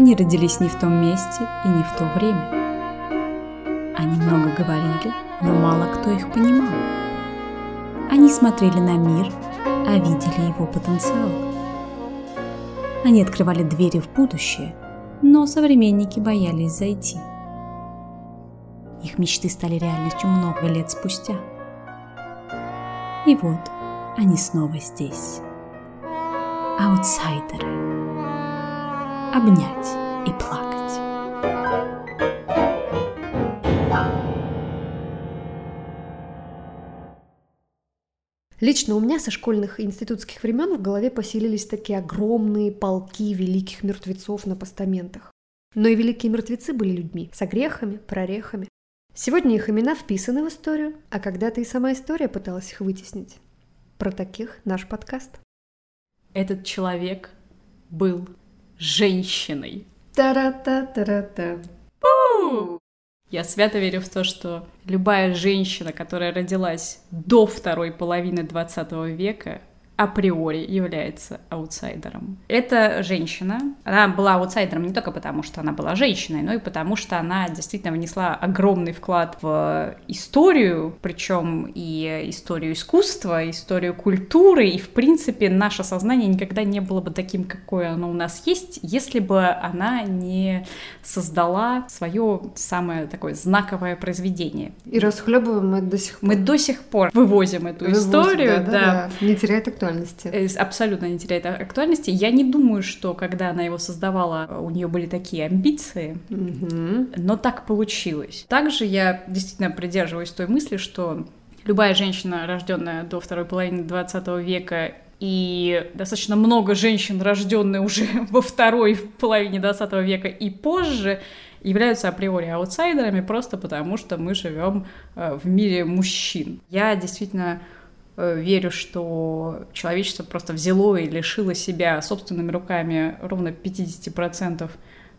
Они родились не в том месте и не в то время. Они много говорили, но мало кто их понимал. Они смотрели на мир, а видели его потенциал. Они открывали двери в будущее, но современники боялись зайти. Их мечты стали реальностью много лет спустя. И вот они снова здесь. Аутсайдеры. Обнять и плакать. Лично у меня со школьных и институтских времен в голове поселились такие огромные полки великих мертвецов на постаментах. Но и великие мертвецы были людьми, с огрехами, прорехами. Сегодня их имена вписаны в историю, а когда-то и сама история пыталась их вытеснить. Про таких наш подкаст. Этот человек был женщиной. Та-ра-та-та-ра-та. Я свято верю в то, что любая женщина, которая родилась до второй половины 20 века, априори является аутсайдером. Эта женщина, она была аутсайдером не только потому, что она была женщиной, но и потому, что она действительно внесла огромный вклад в историю, причем и историю искусства, историю культуры, и, в принципе, наше сознание никогда не было бы таким, какое оно у нас есть, если бы она не создала свое самое такое знаковое произведение. И расхлебываем мы до сих пор. Мы до сих пор вывозим эту Вывозим, историю, да, да, да. Не теряет актуальности. Э, абсолютно не теряет актуальности. Я не думаю, что когда она его создавала, у нее были такие амбиции, Мгм. но так получилось. Также я действительно придерживаюсь той мысли, что любая женщина, рожденная до второй половины 20 века, и достаточно много женщин, рожденные уже во второй половине 20 века и позже, являются априори аутсайдерами просто потому, что мы живем э, в мире мужчин. Я действительно э, верю, что человечество просто взяло и лишило себя собственными руками ровно 50%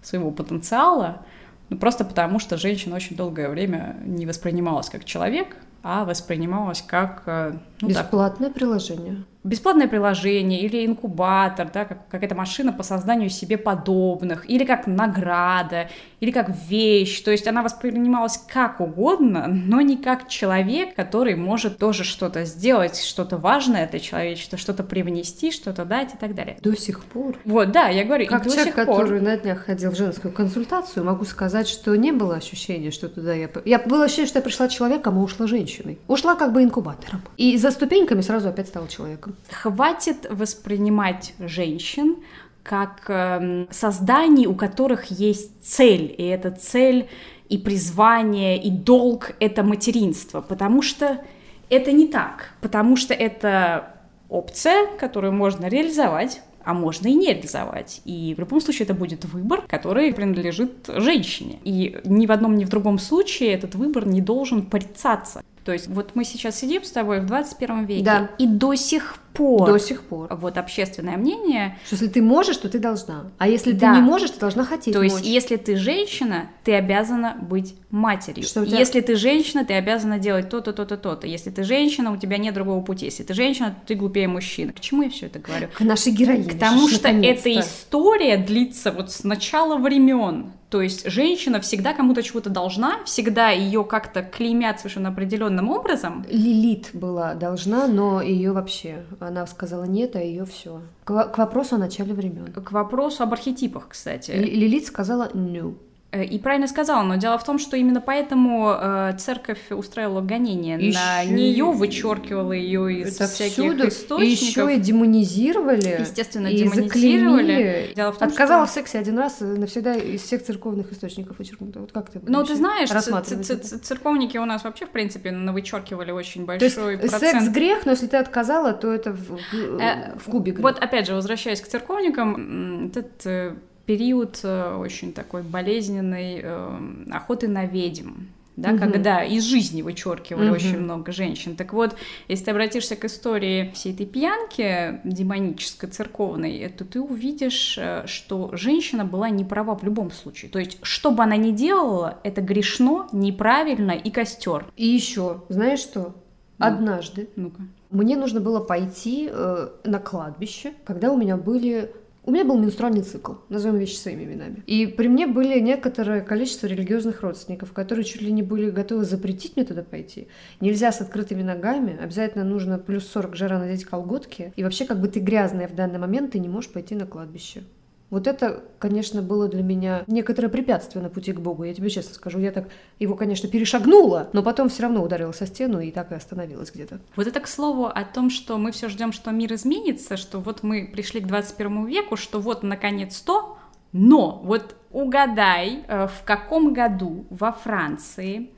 своего потенциала, ну, просто потому, что женщина очень долгое время не воспринималась как человек, а воспринималась как э, ну, так, Бесплатное приложение. Бесплатное приложение или инкубатор, да, как какая-то машина по созданию себе подобных, или как награда, или как вещь. То есть она воспринималась как угодно, но не как человек, который может тоже что-то сделать, что-то важное для человечества, что-то привнести, что-то дать и так далее. До сих пор. Вот, да, я говорю, Как до человек, сих пор. который на днях ходил в женскую консультацию, могу сказать, что не было ощущения, что туда я... Я было ощущение, что я пришла человеком, а ушла женщиной. Ушла как бы инкубатором. И за ступеньками сразу опять стала человеком. Хватит воспринимать женщин как эм, созданий, у которых есть цель, и эта цель и призвание, и долг — это материнство, потому что это не так, потому что это опция, которую можно реализовать, а можно и не реализовать. И в любом случае это будет выбор, который принадлежит женщине. И ни в одном, ни в другом случае этот выбор не должен порицаться. То есть вот мы сейчас сидим с тобой в 21 веке, Да. и до сих пор До сих пор. вот общественное мнение, Что если ты можешь, то ты должна. А если Да. ты не можешь, ты должна хотеть то есть мочь. если ты женщина, ты обязана быть матерью. Что тебя- Если ты женщина, ты обязана делать то-то, то-то, то-то. Если ты женщина, у тебя нет другого пути. Если ты женщина, то ты глупее мужчины. К чему я все это говорю? К нашей героине. К тому, что эта история длится вот с начала времен. То есть женщина всегда кому-то чего-то должна, всегда ее как-то клеймят совершенно определенным образом. Лилит была должна, но ее вообще. Она сказала нет, а ее все. К, во- к вопросу о начале времен. К вопросу об архетипах, кстати. Ли- Лилит сказала no. Э, И правильно сказала, но дело в том, что именно поэтому э, церковь устраивала гонения на Ещё и- нее, вычеркивала ее из Это всяких всюду. И источников. еще и демонизировали. Естественно, и демонизировали. Дело в том, Отказала что- в сексе один раз и навсегда из всех церковных источников вычеркнута. Вот как ты Ну, ты знаешь, церковники у нас вообще, в принципе, вычеркивали очень То есть большой секс процент. грех, но если ты отказала, то это в, в- Э, в кубе грех. Вот опять же, возвращаясь к церковникам, этот э, период э, очень такой болезненной э, охоты на ведьм. Да, Мгм. когда из жизни вычеркивали Мгм. очень много женщин. Так вот, если ты обратишься к истории всей этой пьянки демонической, церковной, э, то ты увидишь, э, что женщина была не права в любом случае. То есть, что бы она ни делала, это грешно, неправильно и костер. И еще, знаешь что? Однажды Ну-ка. мне нужно было пойти э, на кладбище, когда у меня были У меня был менструальный цикл, назовем вещи своими именами. И при мне были некоторое количество религиозных родственников, которые чуть ли не были готовы запретить мне туда пойти. Нельзя с открытыми ногами, обязательно нужно плюс 40 жара надеть колготки. И вообще, как бы ты грязная в данный момент, ты не можешь пойти на кладбище. Вот это, конечно, было для меня некоторое препятствие на пути к Богу. Я тебе честно скажу, я так его, конечно, перешагнула, но потом все равно ударила со стену и так и остановилась где-то. Вот это к слову о том, что мы все ждем, что мир изменится, что вот мы пришли к 21 веку, что вот наконец-то, но вот угадай, э, в каком году во Франции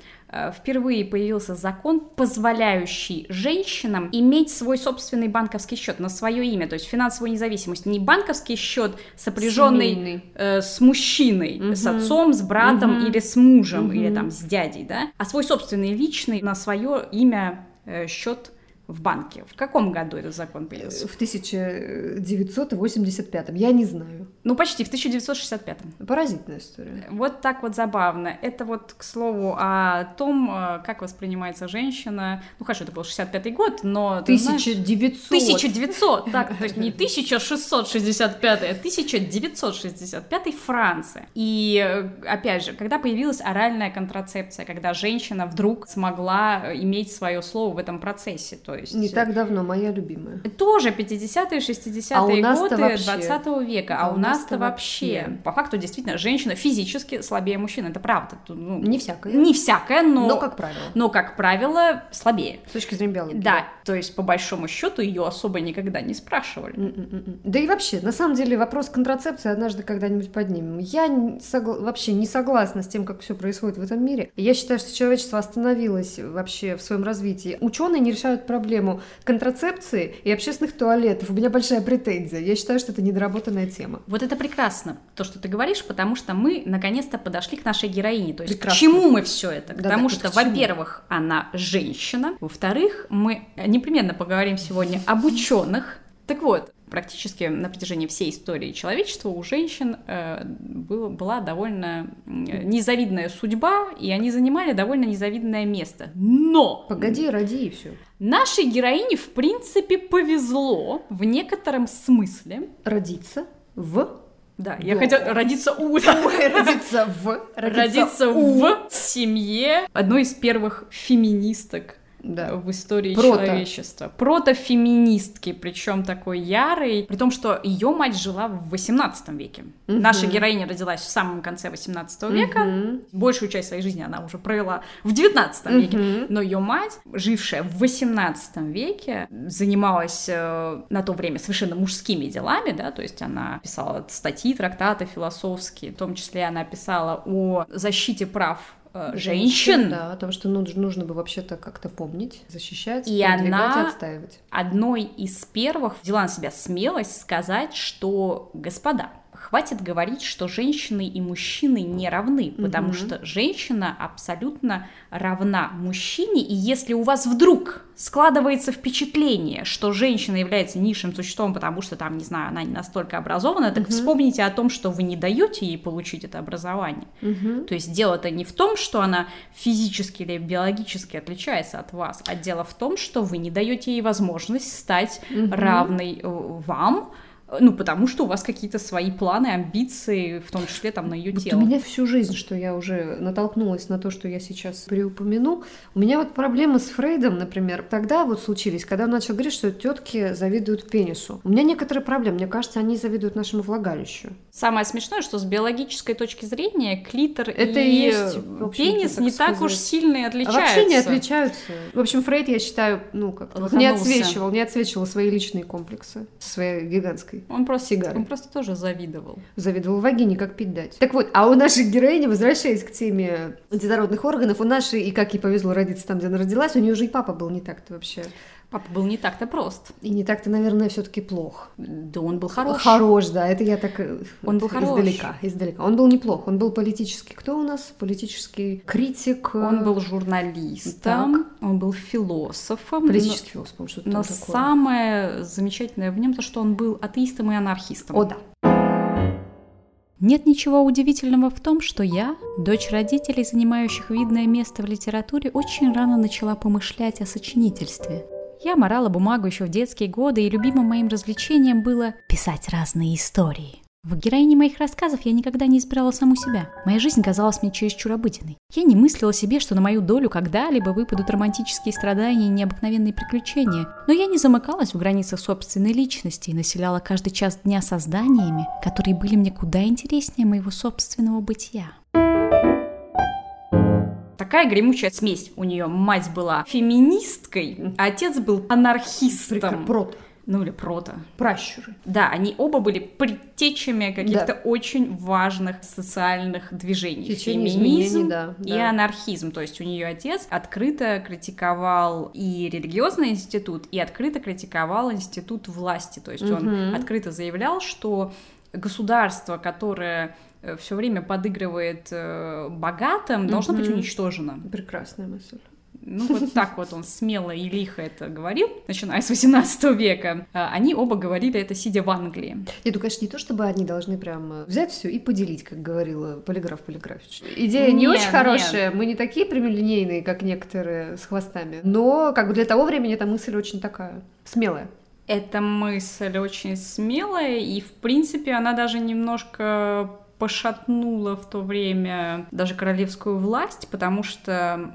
впервые появился закон, позволяющий женщинам иметь свой собственный банковский счет на свое имя, то есть финансовую независимость. Не банковский счет, сопряженный э, с мужчиной, угу. с отцом, с братом угу. или с мужем, угу. или там с дядей, да, а свой собственный личный на свое имя э, счет в банке. В каком году этот закон появился? В 1985. Я не знаю. Ну, почти, в 1965. Поразительная история. Вот так вот забавно. Это вот, к слову, о том, э, как воспринимается женщина. Ну, хорошо, это был 65-й год, но... 1900. Знаешь, 1900, так, то есть не 1665, а 1965 Франция. И, э, опять же, когда появилась оральная контрацепция, когда женщина вдруг смогла иметь свое слово в этом процессе, то есть... Не так давно, моя любимая. Тоже 50-е, 60-е а годы вообще... 20 века, а, а у нас-то вообще... вообще... По факту, действительно, женщина физически слабее мужчины, это правда. Ну, не всякое. Не всякое, но... Но как правило. Но, как правило, слабее. С точки зрения биологии. Да, то есть, по большому счету, ее особо никогда не спрашивали. Mm-mm-mm. Да и вообще, на самом деле, вопрос контрацепции однажды когда-нибудь поднимем. Я согла... вообще не согласна с тем, как все происходит в этом мире. Я считаю, что человечество остановилось вообще в своем развитии. Ученые не решают проблемы проблему контрацепции и общественных туалетов. У меня большая претензия. Я считаю, что это недоработанная тема. Вот это прекрасно, то, что ты говоришь, потому что мы наконец-то подошли к нашей героине. То есть прекрасно. к чему мы все это? К да, тому, да, что, во-первых, она женщина, во-вторых, мы непременно поговорим сегодня об ученых. Так вот, практически на протяжении всей истории человечества у женщин э, был, была довольно незавидная судьба, и они занимали довольно незавидное место. Но! Погоди, роди и все. Нашей героине, в принципе, повезло в некотором смысле. Родиться в да, я хотела родиться у... Родиться в... Родиться в семье одной из первых феминисток да. в истории Прото. человечества. Протофеминистки, причем такой ярый, при том, что ее мать жила в 18 веке. Угу. Наша героиня родилась в самом конце 18 века. Угу. Большую часть своей жизни она уже провела в 19 угу. веке. Но ее мать, жившая в 18 веке, занималась э, на то время совершенно мужскими делами, да, то есть она писала статьи, трактаты философские, в том числе она писала о защите прав э, женщин. Да, о том, что нужно, нужно бы вообще-то как-то помнить, защищать, и она и отстаивать. одной из первых взяла на себя смелость сказать, что, господа, хватит говорить, что женщины и мужчины не равны, потому угу. что женщина абсолютно равна мужчине, и если у вас вдруг складывается впечатление, что женщина является низшим существом, потому что там, не знаю, она не настолько образована, так угу. вспомните о том, что вы не даете ей получить это образование. Угу. То есть дело-то не в том, что она физически или биологически отличается от вас, а дело в том, что вы не даете ей возможность стать угу. равной э, вам, ну, потому что у вас какие-то свои планы, амбиции, в том числе там на ее вот тело. У меня всю жизнь, что я уже натолкнулась на то, что я сейчас приупомяну, у меня вот проблемы с Фрейдом, например, тогда вот случились, когда он начал говорить, что тетки завидуют пенису. У меня некоторые проблемы, мне кажется, они завидуют нашему влагалищу. Самое смешное, что с биологической точки зрения клитор Это и, и есть, пенис не так, так уж сильно отличаются. А вообще не отличаются. В общем, Фрейд, я считаю, ну, как вот не отсвечивал, не отсвечивал свои личные комплексы своей гигантской он просто, сигары. Он просто тоже завидовал. Завидовал вагине, как пить дать. Так вот, а у нашей героини, возвращаясь к теме детородных органов, у нашей, и как ей повезло родиться там, где она родилась, у нее уже и папа был не так-то вообще. Папа был не так-то прост. И не так-то, наверное, все-таки плох. Да он был хорош. Хорош, да, это я так... Э, он был хорош. Издалека, издалека. Он был неплох, он был политический... Кто у нас? Политический критик. Э, он был журналистом, так. он был философом. Политический но, философом, что-то Но такое. самое замечательное в нем то, что он был атеистом и анархистом. О, да. Нет ничего удивительного в том, что я, дочь родителей, занимающих видное место в литературе, очень рано начала помышлять о сочинительстве – я морала бумагу еще в детские годы, и любимым моим развлечением было писать разные истории. В героине моих рассказов я никогда не избирала саму себя. Моя жизнь казалась мне чересчур обыденной. Я не мыслила себе, что на мою долю когда-либо выпадут романтические страдания и необыкновенные приключения. Но я не замыкалась в границах собственной личности и населяла каждый час дня созданиями, которые были мне куда интереснее моего собственного бытия. Такая гремучая смесь у нее. Мать была феминисткой, а отец был анархистом. Прот. Ну или прото. Пращуры. Да, они оба были предтечами каких-то Да. очень важных социальных движений. Течение Феминизм да, и да. анархизм. То есть у нее отец открыто критиковал и религиозный институт, и открыто критиковал институт власти. То есть он Мгм. открыто заявлял, что государство, которое все время подыгрывает э, богатым, должно быть уничтожено. Прекрасная мысль. Ну, вот так вот он смело и лихо это говорил, начиная с 18 века. А, Они оба говорили это, сидя в Англии. Нет, ну, конечно, не то, чтобы они должны прям э, взять все и поделить, как говорила полиграф Полиграфович. Идея не Нет, очень хорошая, мы не такие прямолинейные, как некоторые с хвостами, но как бы для того времени эта мысль очень такая смелая. Эта мысль очень смелая, и, в принципе, она даже немножко пошатнула в то время даже королевскую власть, потому что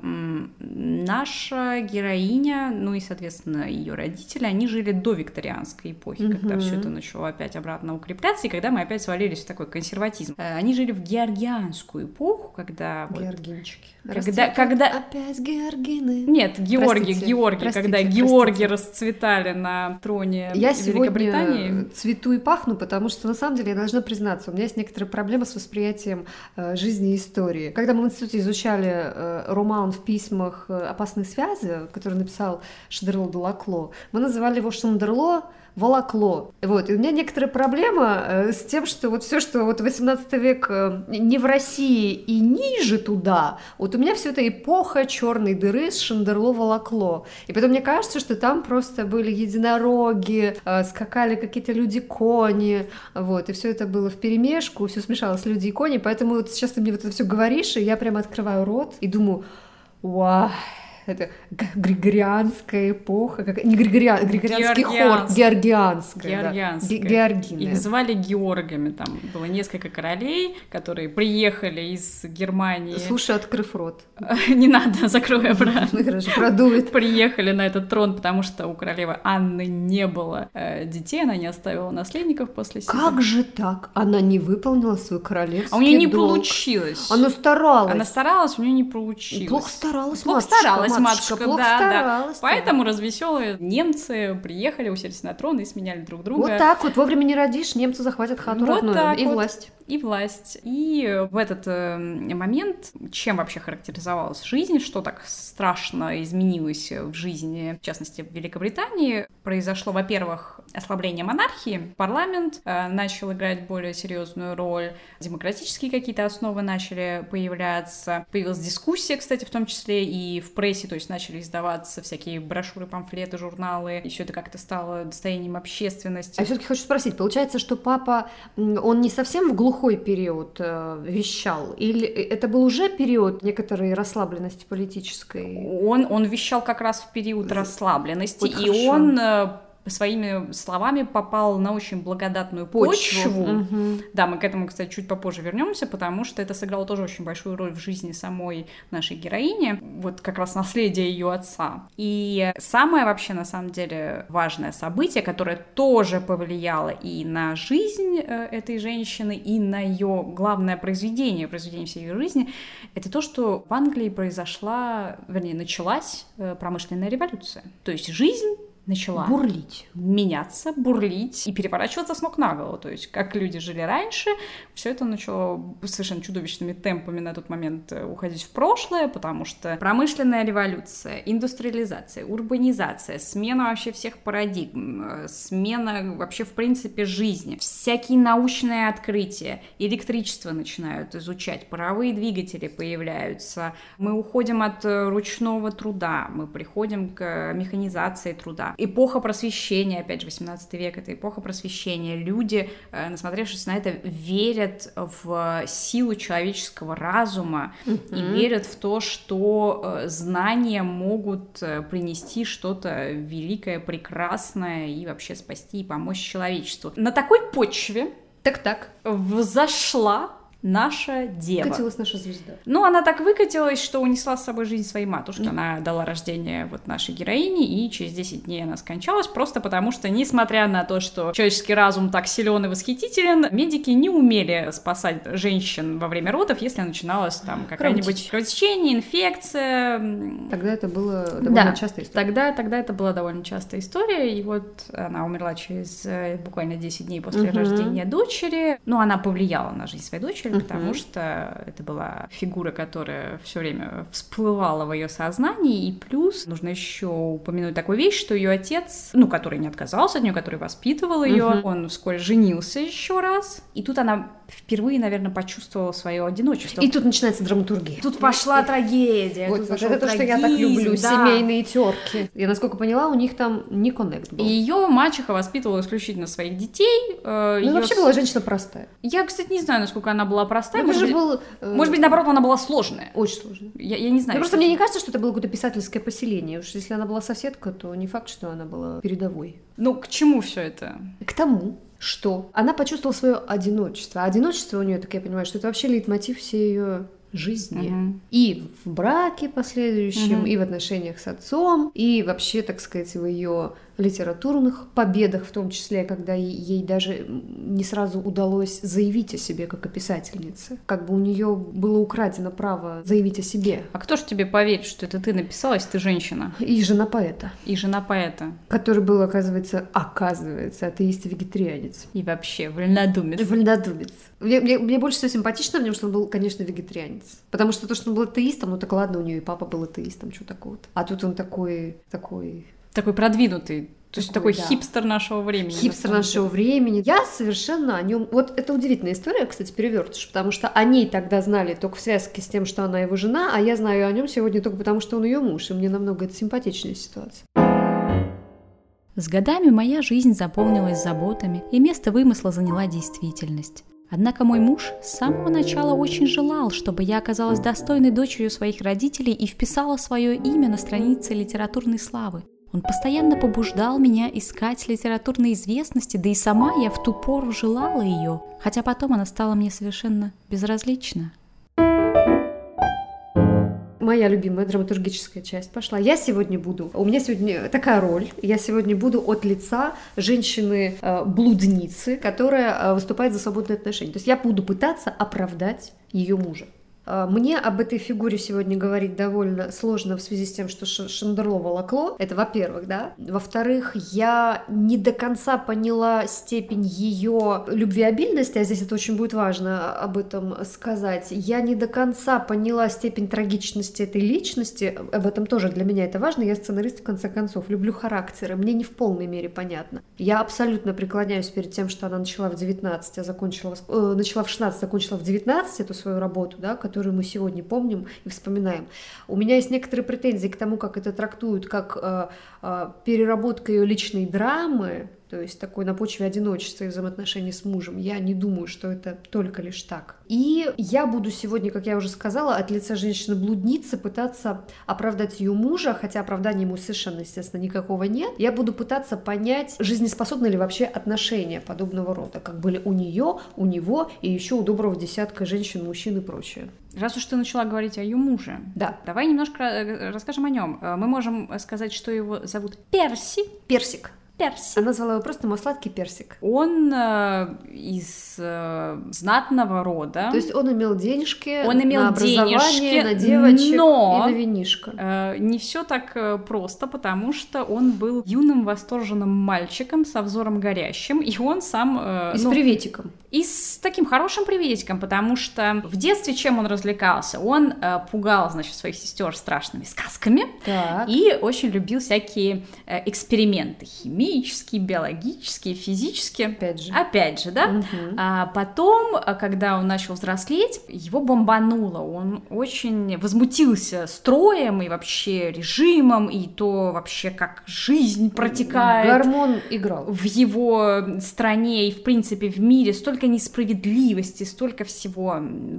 наша героиня, ну и, соответственно, ее родители, они жили до викторианской эпохи, когда Мгм. все это начало опять обратно укрепляться, и когда мы опять свалились в такой консерватизм. Э, Они жили в георгианскую эпоху, когда... вот- Георгинчики. Когда- когда- Опять Георгины. Нет, Георгий, Простите, Георгий, простите, когда простите. Георгии расцветали на троне Я сегодня Великобритании. цвету и пахну, потому что на самом деле я должна признаться, у меня есть некоторые проблемы с восприятием э, жизни и истории. Когда мы в институте изучали э, роман в письмах э, «Опасные связи», который написал Шандерло де Лакло, мы называли его Шандерло волокло. Вот. И у меня некоторая проблема э, с тем, что вот все, что вот 18 век э, не в России и ниже туда, вот у меня все это эпоха черной дыры с Шандерло волокло. И потом мне кажется, что там просто были единороги, э, скакали какие-то люди-кони, вот, и все это было в перемешку, все смешалось люди и кони, поэтому вот сейчас ты мне вот это все говоришь, и я прямо открываю рот и думаю, вау, это григорианская эпоха, как, не григориан, григорианский хор, Георгианская. георгианская, да. Георгины. Их звали Георгами, там было несколько королей, которые приехали из Германии. Слушай, открыв рот. Не надо, закрой обратно. Ну хорошо, продует. Приехали на этот трон, потому что у королевы Анны не было э, детей, она не оставила наследников после себя. Как же так? Она не выполнила свой королевский А у нее не долг. получилось. Она старалась. Она старалась, у нее не получилось. Плохо старалась, Плохо матушка, старалась, матушка, матушка, плохо да, старалась, да. Поэтому развеселые немцы приехали, уселись на трон и сменяли друг друга. Вот так вот, вовремя не родишь, немцы захватят хату Вот родную и вот. власть. И власть. И в этот э, момент, чем вообще характеризовалась жизнь, что так страшно изменилось в жизни, в частности, в Великобритании, произошло, во-первых, ослабление монархии, парламент э, начал играть более серьезную роль, демократические какие-то основы начали появляться, появилась дискуссия, кстати, в том числе и в прессе, то есть начали издаваться всякие брошюры, памфлеты, журналы, и все это как-то стало достоянием общественности. А все-таки хочу спросить, получается, что папа, он не совсем в глухой период э, вещал, или это был уже период некоторой расслабленности политической? Он, он вещал как раз в период расслабленности, Вот и хорошо. он э, своими словами попал на очень благодатную почву. Мгм. Да, мы к этому, кстати, чуть попозже вернемся, потому что это сыграло тоже очень большую роль в жизни самой нашей героини, вот как раз наследие ее отца. И самое вообще, на самом деле, важное событие, которое тоже повлияло и на жизнь э, этой женщины, и на ее главное произведение, произведение всей ее жизни, это то, что в Англии произошла, вернее, началась э, промышленная революция. То есть жизнь начала Бурлить. меняться, бурлить и переворачиваться с ног на голову. То есть, как люди жили раньше, все это начало совершенно чудовищными темпами на тот момент э, уходить в прошлое, потому что промышленная революция, индустриализация, урбанизация, смена вообще всех парадигм, э, смена вообще в принципе жизни, всякие научные открытия, электричество начинают изучать, паровые двигатели появляются, мы уходим от э, ручного труда, мы приходим к механизации труда. Эпоха просвещения, опять же, 18 век, это эпоха просвещения. Люди, э, насмотревшись на это, верят в силу человеческого разума mm-hmm. и верят в то, что э, знания могут э, принести что-то великое, прекрасное и вообще спасти и помочь человечеству. На такой почве так-так. Взошла наша дева. Выкатилась наша звезда. Ну, она так выкатилась, что унесла с собой жизнь своей матушки. Mm. Она дала рождение вот нашей героине, и через 10 дней она скончалась, просто потому что, несмотря на то, что человеческий разум так силен и восхитителен, медики не умели спасать женщин во время родов, если начиналась там какая-нибудь кровотечение, инфекция. Тогда это было довольно да, частая история. Тогда, тогда это была довольно частая история, и вот она умерла через э, буквально 10 дней после mm-hmm. рождения дочери. Ну, она повлияла на жизнь своей дочери, uh-huh. потому что это была фигура, которая все время всплывала в ее сознании, и плюс нужно еще упомянуть такую вещь, что ее отец, ну, который не отказался от нее, который воспитывал ее, uh-huh. он вскоре женился еще раз, и тут она впервые, наверное, почувствовала свое одиночество. И тут начинается драматургия. Тут пошла трагедия. Вот, тут вот это то, что я так люблю, да. семейные терки. Я, насколько поняла, у них там не коннект был. И ее мачеха воспитывала исключительно своих детей. Э, ну, ее... вообще была женщина простая. Я, кстати, не знаю, насколько она была простая. Ну, может, быть, был, э... может быть, наоборот, она была сложная. Очень сложная. Я, я не знаю. Ну, просто мне не кажется, что это было какое-то писательское поселение. Уж если она была соседка, то не факт, что она была передовой. Ну, к чему все это? К тому, что она почувствовала свое одиночество. А одиночество у нее, так я понимаю, что это вообще лейтмотив всей ее жизни. Угу. И в браке последующем, угу. и в отношениях с отцом, и вообще, так сказать, в ее литературных победах, в том числе, когда ей даже не сразу удалось заявить о себе как о писательнице. Как бы у нее было украдено право заявить о себе. А кто ж тебе поверит, что это ты написала, если ты женщина? И жена поэта. И жена поэта. Который был, оказывается, оказывается, атеист и вегетарианец. И вообще, вольнодумец. Вольнодумец. Мне, мне, мне больше всего симпатично в нем, что он был, конечно, вегетарианец. Потому что то, что он был атеистом, ну так ладно, у нее и папа был атеистом, что такого-то. А тут он такой, такой такой продвинутый. То есть такой, такой да. хипстер нашего времени. Хипстер на нашего времени. Я совершенно о нем. Вот это удивительная история, кстати, перевертыш, потому что они тогда знали только в связке с тем, что она его жена, а я знаю о нем сегодня только потому, что он ее муж, и мне намного это симпатичная ситуация. С годами моя жизнь заполнилась заботами, и место вымысла заняла действительность. Однако мой муж с самого начала очень желал, чтобы я оказалась достойной дочерью своих родителей и вписала свое имя на странице литературной славы. Он постоянно побуждал меня искать литературной известности, да и сама я в ту пору желала ее, хотя потом она стала мне совершенно безразлична. Моя любимая драматургическая часть пошла. Я сегодня буду, у меня сегодня такая роль, я сегодня буду от лица женщины-блудницы, э, которая э, выступает за свободные отношения. То есть я буду пытаться оправдать ее мужа. А, мне об этой фигуре сегодня говорить довольно сложно в связи с тем, что Шандерло волокло. Это во-первых, да. Во-вторых, я не до конца поняла степень ее любвеобильности, а здесь это очень будет важно об этом сказать. Я не до конца поняла степень трагичности этой личности. Об этом тоже для меня это важно. Я сценарист, в конце концов. Люблю характеры. Мне не в полной мере понятно. Я абсолютно преклоняюсь перед тем, что она начала в 19, а закончила... Э, начала в 16, закончила в 19 эту свою работу, да, которую которую мы сегодня помним и вспоминаем. У меня есть некоторые претензии к тому, как это трактуют, как э, э, переработка ее личной драмы, то есть такой на почве одиночества и взаимоотношений с мужем. Я не думаю, что это только лишь так. И я буду сегодня, как я уже сказала, от лица женщины-блудницы пытаться оправдать ее мужа, хотя оправдания ему совершенно, естественно, никакого нет. Я буду пытаться понять, жизнеспособны ли вообще отношения подобного рода, как были у нее, у него и еще у доброго десятка женщин, мужчин и прочее. Раз уж ты начала говорить о ее муже, да. давай немножко э, расскажем о нем. Э, мы можем сказать, что его зовут Перси. Персик персик. Она назвала его просто мой сладкий персик. Он э, из э, знатного рода. То есть он имел денежки он имел на образование, денежки, на девочек но, и на винишко. Э, не все так э, просто, потому что он был юным восторженным мальчиком со взором горящим, и он сам... Э, и с ну, приветиком. И с таким хорошим приветиком, потому что в детстве чем он развлекался? Он э, пугал, значит, своих сестер страшными сказками так. и очень любил всякие э, эксперименты химии химически, биологически, физически. Опять же. Опять же, да? Мгм. А потом, а, когда он начал взрослеть, его бомбануло. Он очень возмутился строем и вообще режимом, и то вообще как жизнь протекает Гормон играл. в его стране и, в принципе, в мире столько несправедливости, столько всего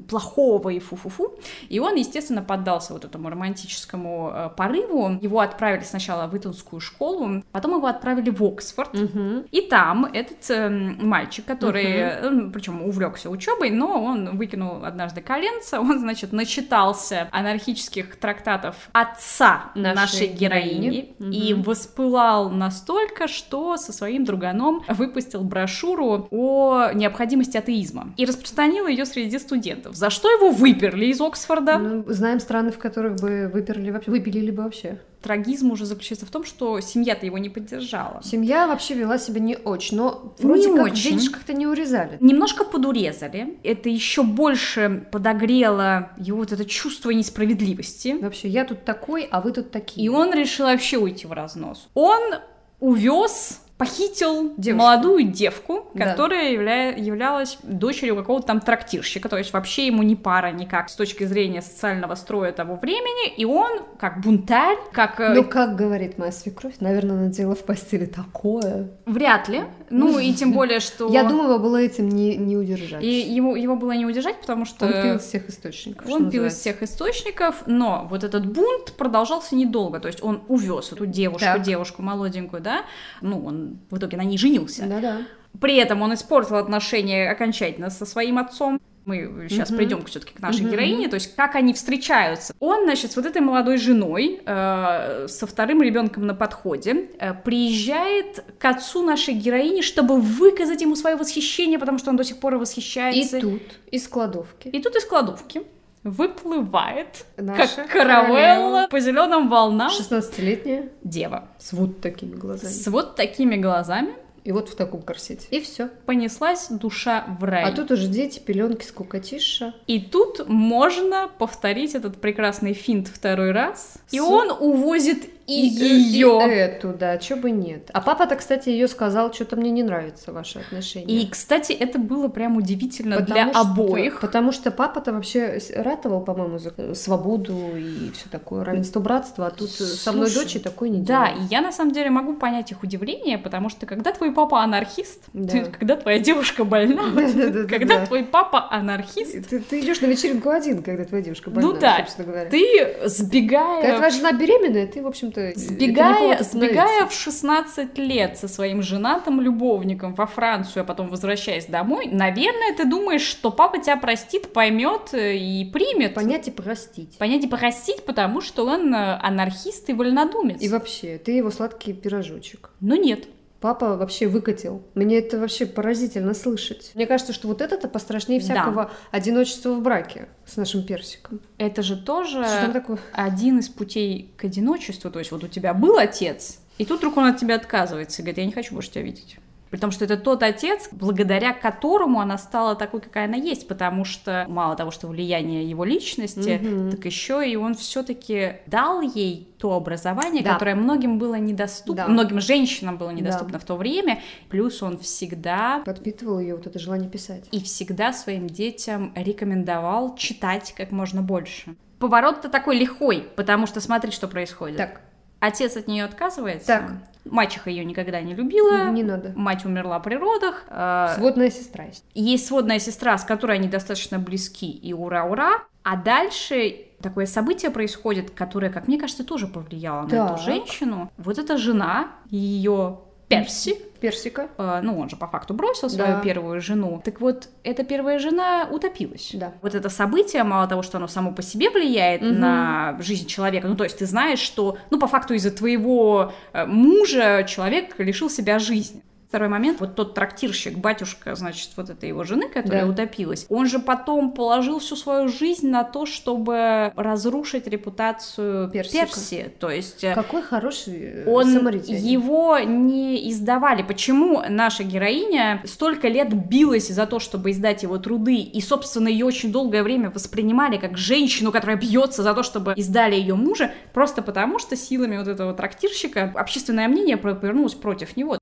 плохого и фу-фу-фу. И он, естественно, поддался вот этому романтическому э, порыву. Его отправили сначала в Итонскую школу, потом его отправили в Оксфорд. Мгм. И там этот эм, мальчик, который, причем увлекся учебой, но он выкинул однажды коленца, он, значит, начитался анархических трактатов отца Нашей нашей, героини, героини. и Мгм. воспылал настолько, что со своим друганом выпустил брошюру о необходимости атеизма и распространил ее среди студентов, за что его выперли из Оксфорда. Ну, знаем страны, в которых бы выперли вообще, выпилили бы вообще. Трагизм уже заключается в том, что семья-то его не поддержала. Семья вообще вела себя не очень, но вроде Не как очень. денежек как-то не урезали. Немножко подурезали. Это еще больше подогрело его вот это чувство несправедливости. Вообще, я тут такой, а вы тут такие. И он решил вообще уйти в разнос. Он увез похитил Девушку. молодую девку, Да. которая явля- являлась дочерью какого-то там трактирщика, то есть вообще ему не пара никак с точки зрения социального строя того времени, и он, как бунтарь, как... э, Ну, как говорит моя свекровь, наверное, надела в постели такое. Вряд ли. Ну, и тем более, что... Я думаю, его было этим не, не удержать. И его, его было не удержать, потому что... Он пил из всех источников. Он пил из всех источников, но вот этот бунт продолжался недолго. То есть он увез эту девушку, Так. девушку молоденькую, да. Ну, он в итоге на ней женился. Да-да. При этом он испортил отношения окончательно со своим отцом. Мы сейчас Мгм. придем все-таки к нашей Мгм. героине, то есть как они встречаются. Он, значит, с вот этой молодой женой, э, со вторым ребенком на подходе, э, приезжает к отцу нашей героини, чтобы выказать ему свое восхищение, потому что он до сих пор И восхищается. тут, из кладовки. И тут из кладовки выплывает, Наша как каравелла по зеленым волнам, 16-летняя дева с вот такими глазами. с вот такими глазами И вот в таком корсете. И все. понеслась душа в рай. А тут уже дети, пеленки, скукотиша. И тут можно повторить этот прекрасный финт второй раз, и С- он увозит и, И ее. эту, да, чё бы нет. А папа-то, кстати, ее сказал, что-то мне не нравится ваши отношения. И, кстати, это было прям удивительно Потому для что- обоих. Потому что папа-то вообще ратовал, по-моему, за э, свободу и все такое, равенство, братство, а тут э, со мной Слушай, дочь такой не Да, делает. и я на самом деле могу понять их удивление, потому что когда твой папа анархист, Да. ты- когда твоя девушка больна, когда твой папа анархист, Ты, идешь на вечеринку один, когда твоя девушка больна, Ну да, ты сбегая Когда твоя жена беременная, ты, в общем-то, это Сбегая, остановиться. сбегая в 16 лет со своим женатым любовником во Францию, а потом возвращаясь домой, наверное, ты думаешь, что папа тебя простит, поймет э, и примет. Понять и простить. Понять и простить, потому что он э, анархист и вольнодумец. И вообще, ты его сладкий пирожочек. Но нет. Папа вообще выкатил. Мне это вообще поразительно слышать. Мне кажется, что вот это-то пострашнее Да. всякого одиночества в браке с нашим персиком. Это же тоже Что такое? один из путей к одиночеству. То есть вот у тебя был отец, и тут вдруг он от тебя отказывается и говорит, я не хочу больше тебя видеть. При том, что это тот отец, благодаря которому она стала такой, какая она есть, потому что мало того, что влияние его личности, Мгм. так еще и он все-таки дал ей то образование, Да. которое многим было недоступно, Да. многим женщинам было недоступно в то время. Плюс он всегда Подпитывал ее вот это желание писать. и всегда своим детям рекомендовал читать как можно больше. Поворот-то такой лихой, потому что смотри, что происходит. Так, Отец от нее отказывается. Так. Мачеха ее никогда не любила. не надо. Мать умерла при родах. Э, Сводная сестра есть. Есть сводная сестра, с которой они достаточно близки, и ура-ура. А дальше такое событие происходит, которое, как мне кажется, тоже повлияло на Так. эту женщину. Вот эта жена, ее Перси, Персика. э, ну он же по факту бросил свою Да. первую жену. Так вот, эта первая жена утопилась. Да. Вот это событие, мало того, что оно само по себе влияет Мгм. на жизнь человека, ну то есть ты знаешь, что, ну по факту из-за твоего э, мужа человек лишил себя жизни. Второй момент, вот тот трактирщик, батюшка, значит, вот этой его жены, которая да. утопилась, он же потом положил всю свою жизнь на то, чтобы разрушить репутацию Персика. Перси. То есть... Э, Какой хороший э, он его не издавали. Почему наша героиня столько лет билась за то, чтобы издать его труды, и, собственно, ее очень долгое время воспринимали как женщину, которая бьется за то, чтобы издали ее мужа, просто потому что силами вот этого трактирщика общественное мнение повернулось против него.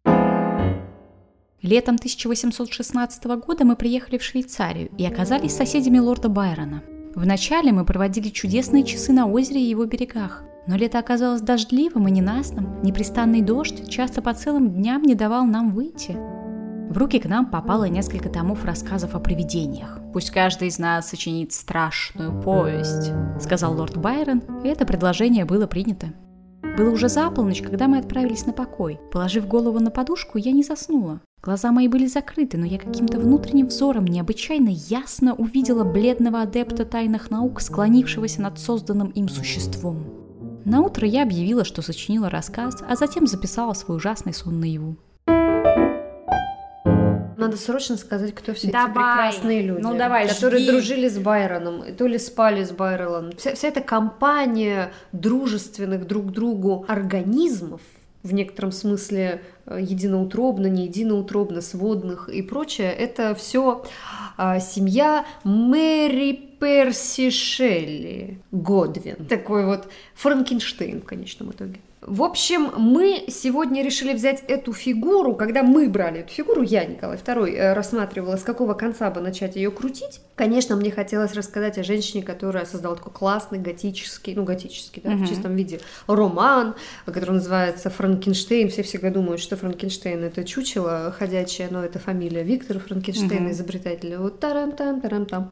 Летом 1816 года мы приехали в Швейцарию и оказались соседями лорда Байрона. Вначале мы проводили чудесные часы на озере и его берегах, но лето оказалось дождливым и ненастным, непрестанный дождь часто по целым дням не давал нам выйти. В руки к нам попало несколько томов рассказов о привидениях. «Пусть каждый из нас сочинит страшную повесть», — сказал лорд Байрон, и это предложение было принято. Было уже за полночь, когда мы отправились на покой. Положив голову на подушку, я не заснула. Глаза мои были закрыты, но я каким-то внутренним взором необычайно ясно увидела бледного адепта тайных наук, склонившегося над созданным им существом. На утро я объявила, что сочинила рассказ, а затем записала свой ужасный сон наяву. Надо срочно сказать, кто все давай. эти прекрасные люди, ну, давай, которые жги. дружили с Байроном, то ли спали с Байроном. Вся, вся эта компания дружественных друг другу организмов, в некотором смысле единоутробно, не единоутробно, сводных и прочее, это все а, семья Мэри Перси Шелли Годвин. Такой вот Франкенштейн в конечном итоге. В общем, мы сегодня решили взять эту фигуру, когда мы брали эту фигуру, я, Николай II, э, рассматривала, с какого конца бы начать ее крутить. Конечно, мне хотелось рассказать о женщине, которая создала такой классный готический, ну, готический, да, uh-huh. в чистом виде, роман, который называется «Франкенштейн». Все всегда думают, что Франкенштейн — это чучело ходячее, но это фамилия Виктора Франкенштейна, uh-huh. изобретателя. Вот тарам-там, тарам-там.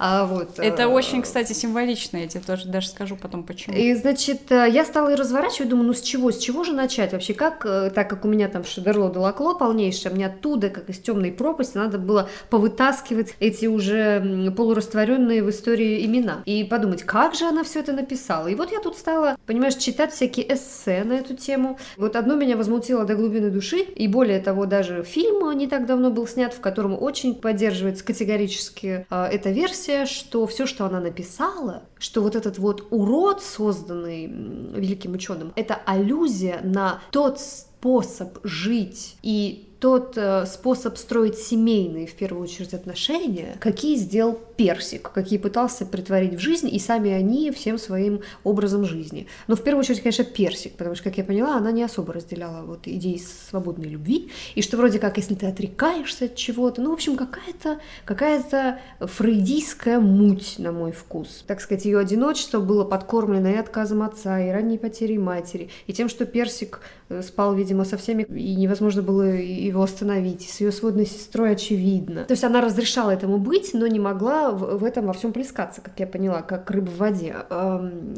А вот... Это э... очень, кстати, символично, я тебе тоже даже скажу потом, почему. И, значит, э, я стала и разворачивать, думаю, ну с чего, с чего же начать вообще? Как, э, так как у меня там Шедерло де Лакло полнейшее, мне оттуда, как из темной пропасти, надо было повытаскивать эти уже полурастворенные в истории имена. И подумать, как же она все это написала. И вот я тут стала, понимаешь, читать всякие эссе на эту тему. Вот одно меня возмутило до глубины души, и более того, даже фильм не так давно был снят, в котором очень поддерживается категорически э, эта версия, что все, что она написала, что вот этот вот урод, созданный великим ученым, это аллюзия на тот способ жить и тот э, способ строить семейные, в первую очередь, отношения, какие сделал Персик, какие пытался притворить в жизнь, и сами они всем своим образом жизни. Но в первую очередь, конечно, Персик, потому что, как я поняла, она не особо разделяла вот идеи свободной любви, и что вроде как, если ты отрекаешься от чего-то, ну, в общем, какая-то какая фрейдийская муть, на мой вкус. Так сказать, ее одиночество было подкормлено и отказом отца, и ранней потерей матери, и тем, что Персик спал, видимо, со всеми, и невозможно было его остановить, с ее сводной сестрой очевидно. То есть она разрешала этому быть, но не могла в, этом во всем плескаться, как я поняла, как рыба в воде.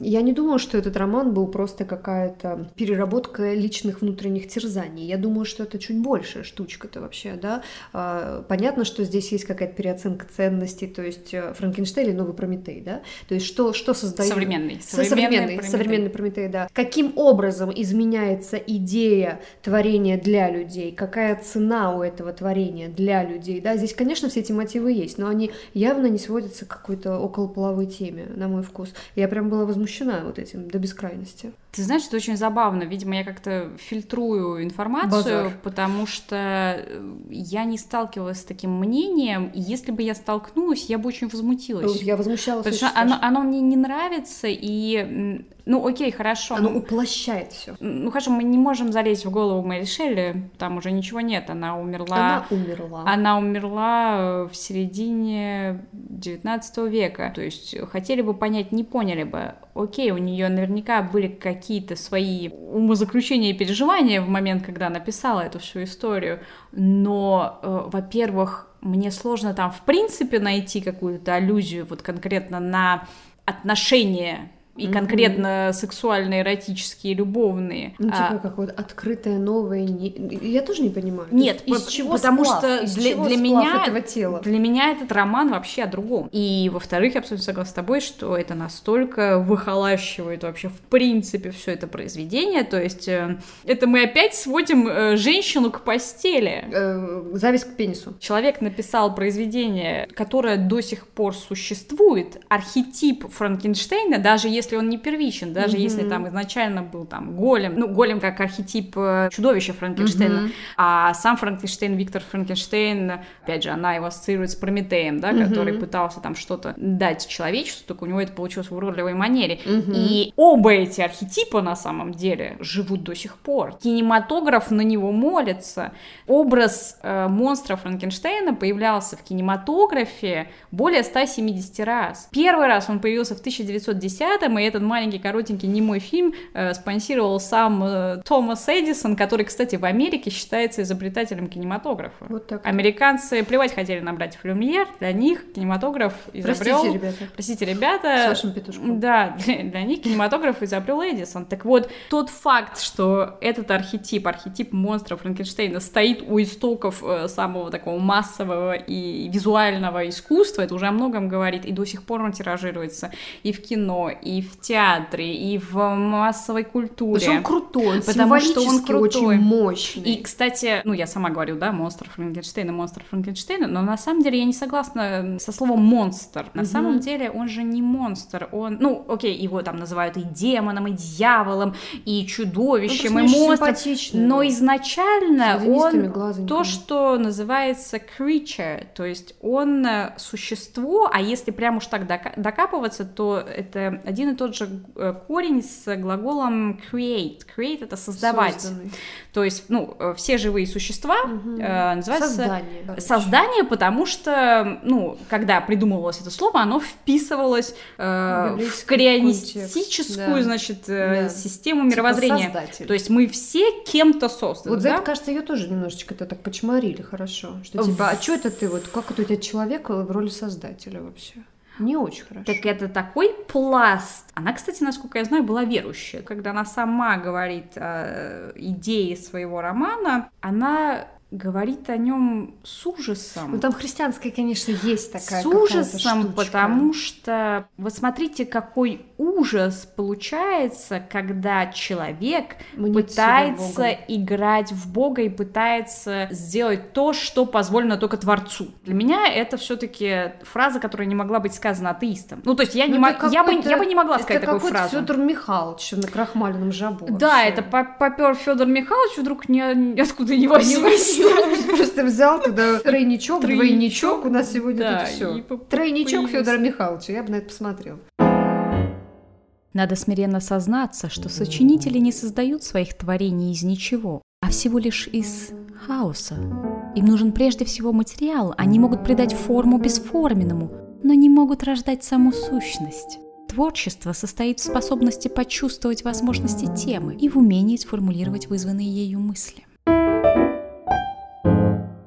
Я не думаю, что этот роман был просто какая-то переработка личных внутренних терзаний. Я думаю, что это чуть большая штучка-то вообще, да. А, понятно, что здесь есть какая-то переоценка ценностей, то есть э, Франкенштейн или новый Прометей, да. То есть что, что создает... Современный. Современный, современный Прометей. современный Прометей, да. Каким образом изменяется идея творения для людей, какая цена у этого творения для людей, да, здесь, конечно, все эти мотивы есть, но они явно не сводятся к какой-то околополовой теме, на мой вкус. Я прям была возмущена вот этим до бескрайности. Ты знаешь, это очень забавно. Видимо, я как-то фильтрую информацию, Базар. потому что э, я не сталкивалась с таким мнением, и если бы я столкнулась, я бы очень возмутилась. Я возмущалась. Потому что оно, оно мне не нравится, и ну, окей, хорошо. Оно уплощает все. Ну, хорошо, мы не можем залезть в голову Мэри Шелли, там уже ничего нет, она умерла. Она умерла. Она умерла э, в середине 19 века. То есть хотели бы понять, не поняли бы. Окей, у нее наверняка были какие-то свои умозаключения и переживания в момент, когда она писала эту всю историю. Но, э, во-первых, мне сложно там в принципе найти какую-то аллюзию вот конкретно на отношения и конкретно сексуальные, эротические, любовные. Ну, типа А, как вот открытое новое... не- Я тоже не понимаю. Нет, из по- чего потому сплав? что Из для- чего для сплав меня- этого тела? Для меня этот роман вообще о другом. И, во-вторых, я абсолютно согласна с тобой, что это настолько выхолащивает вообще в принципе все это произведение. То есть э, это мы опять сводим э, женщину к постели. Э, зависть к пенису. Человек написал произведение, которое до сих пор существует, архетип Франкенштейна, даже если он не первичен, даже Мгм. если там изначально был там голем, ну, голем как архетип э, чудовища Франкенштейна, Мгм. а сам Франкенштейн, Виктор Франкенштейн, опять же, она его ассоциирует с Прометеем, да, Мгм. который пытался там что-то дать человечеству, только у него это получилось в уродливой манере. Мгм. И оба эти архетипа на самом деле живут до сих пор. Кинематограф на него молится. Образ э, монстра Франкенштейна появлялся в кинематографе более 170 раз. Первый раз он появился в 1910-м, и этот маленький коротенький немой фильм э, спонсировал сам э, Томас Эдисон, который, кстати, в Америке считается изобретателем кинематографа. Вот так. Американцы плевать хотели на братьев Люмьер, для них кинематограф изобрел... Простите, ребята. Простите, ребята. С вашим петушком. Да, для, для них кинематограф изобрел Эдисон. Так вот, тот факт, что этот архетип, архетип монстра Франкенштейна стоит у истоков э, самого такого массового и визуального искусства, это уже о многом говорит, и до сих пор он тиражируется и в кино, и в театре, и в массовой культуре. Потому что он крутой, он Потому что он крутой. очень мощный. И, кстати, ну, я сама говорю, да, монстр Франкенштейна, монстр Франкенштейна, но на самом деле я не согласна со словом монстр. На Мгм. самом деле он же не монстр, он, ну, окей, его там называют и демоном, и дьяволом, и чудовищем, Он и монстром. Но изначально он глазоньками. то, что называется creature, то есть он э, существо, а если прям уж так дока- докапываться, то это один и тот же э, корень с глаголом create. Create — это создавать. Созданный. То есть, ну, э, все живые существа Мгм. э, называются Создание. короче. создание, потому что, ну, когда придумывалось это слово, оно вписывалось э, в контекст, да. значит, э, Да. систему Типа мировоззрения. создатель. То есть мы все кем-то созданы, Вот за да? это, кажется, ее тоже немножечко это так почморили хорошо. Что В- типа, а что это ты, вот как это у тебя человек в роли создателя вообще? Не очень хорошо. Так это такой пласт. Она, кстати, насколько я знаю, была верующая. Когда она сама говорит о идее своего романа, она говорит о нем с ужасом. Ну там христианская, конечно, есть такая с ужасом, штучка. потому что вот смотрите, какой ужас получается, когда человек Мнит себя пытается Богом. играть в Бога и пытается сделать то, что позволено только Творцу. Для меня это все-таки фраза, которая не могла быть сказана атеистом. Ну, то есть я, не Ну, мо- это я, бы, я бы не могла сказать такую фразу. Федор Михайлович на крахмаленном жабу. Да, вообще. это по- попер Федор Михайлович вдруг ни, ниоткуда не возьмется. Просто взял тогда тройничок, двойничок, у нас сегодня да, тут все. Тройничок. Федора Михайловича, я бы на это посмотрел. Надо смиренно сознаться, что сочинители не создают своих творений из ничего, а всего лишь из хаоса. Им нужен прежде всего материал, они могут придать форму бесформенному, но не могут рождать саму сущность. Творчество состоит в способности почувствовать возможности темы и в умении сформулировать вызванные ею мысли.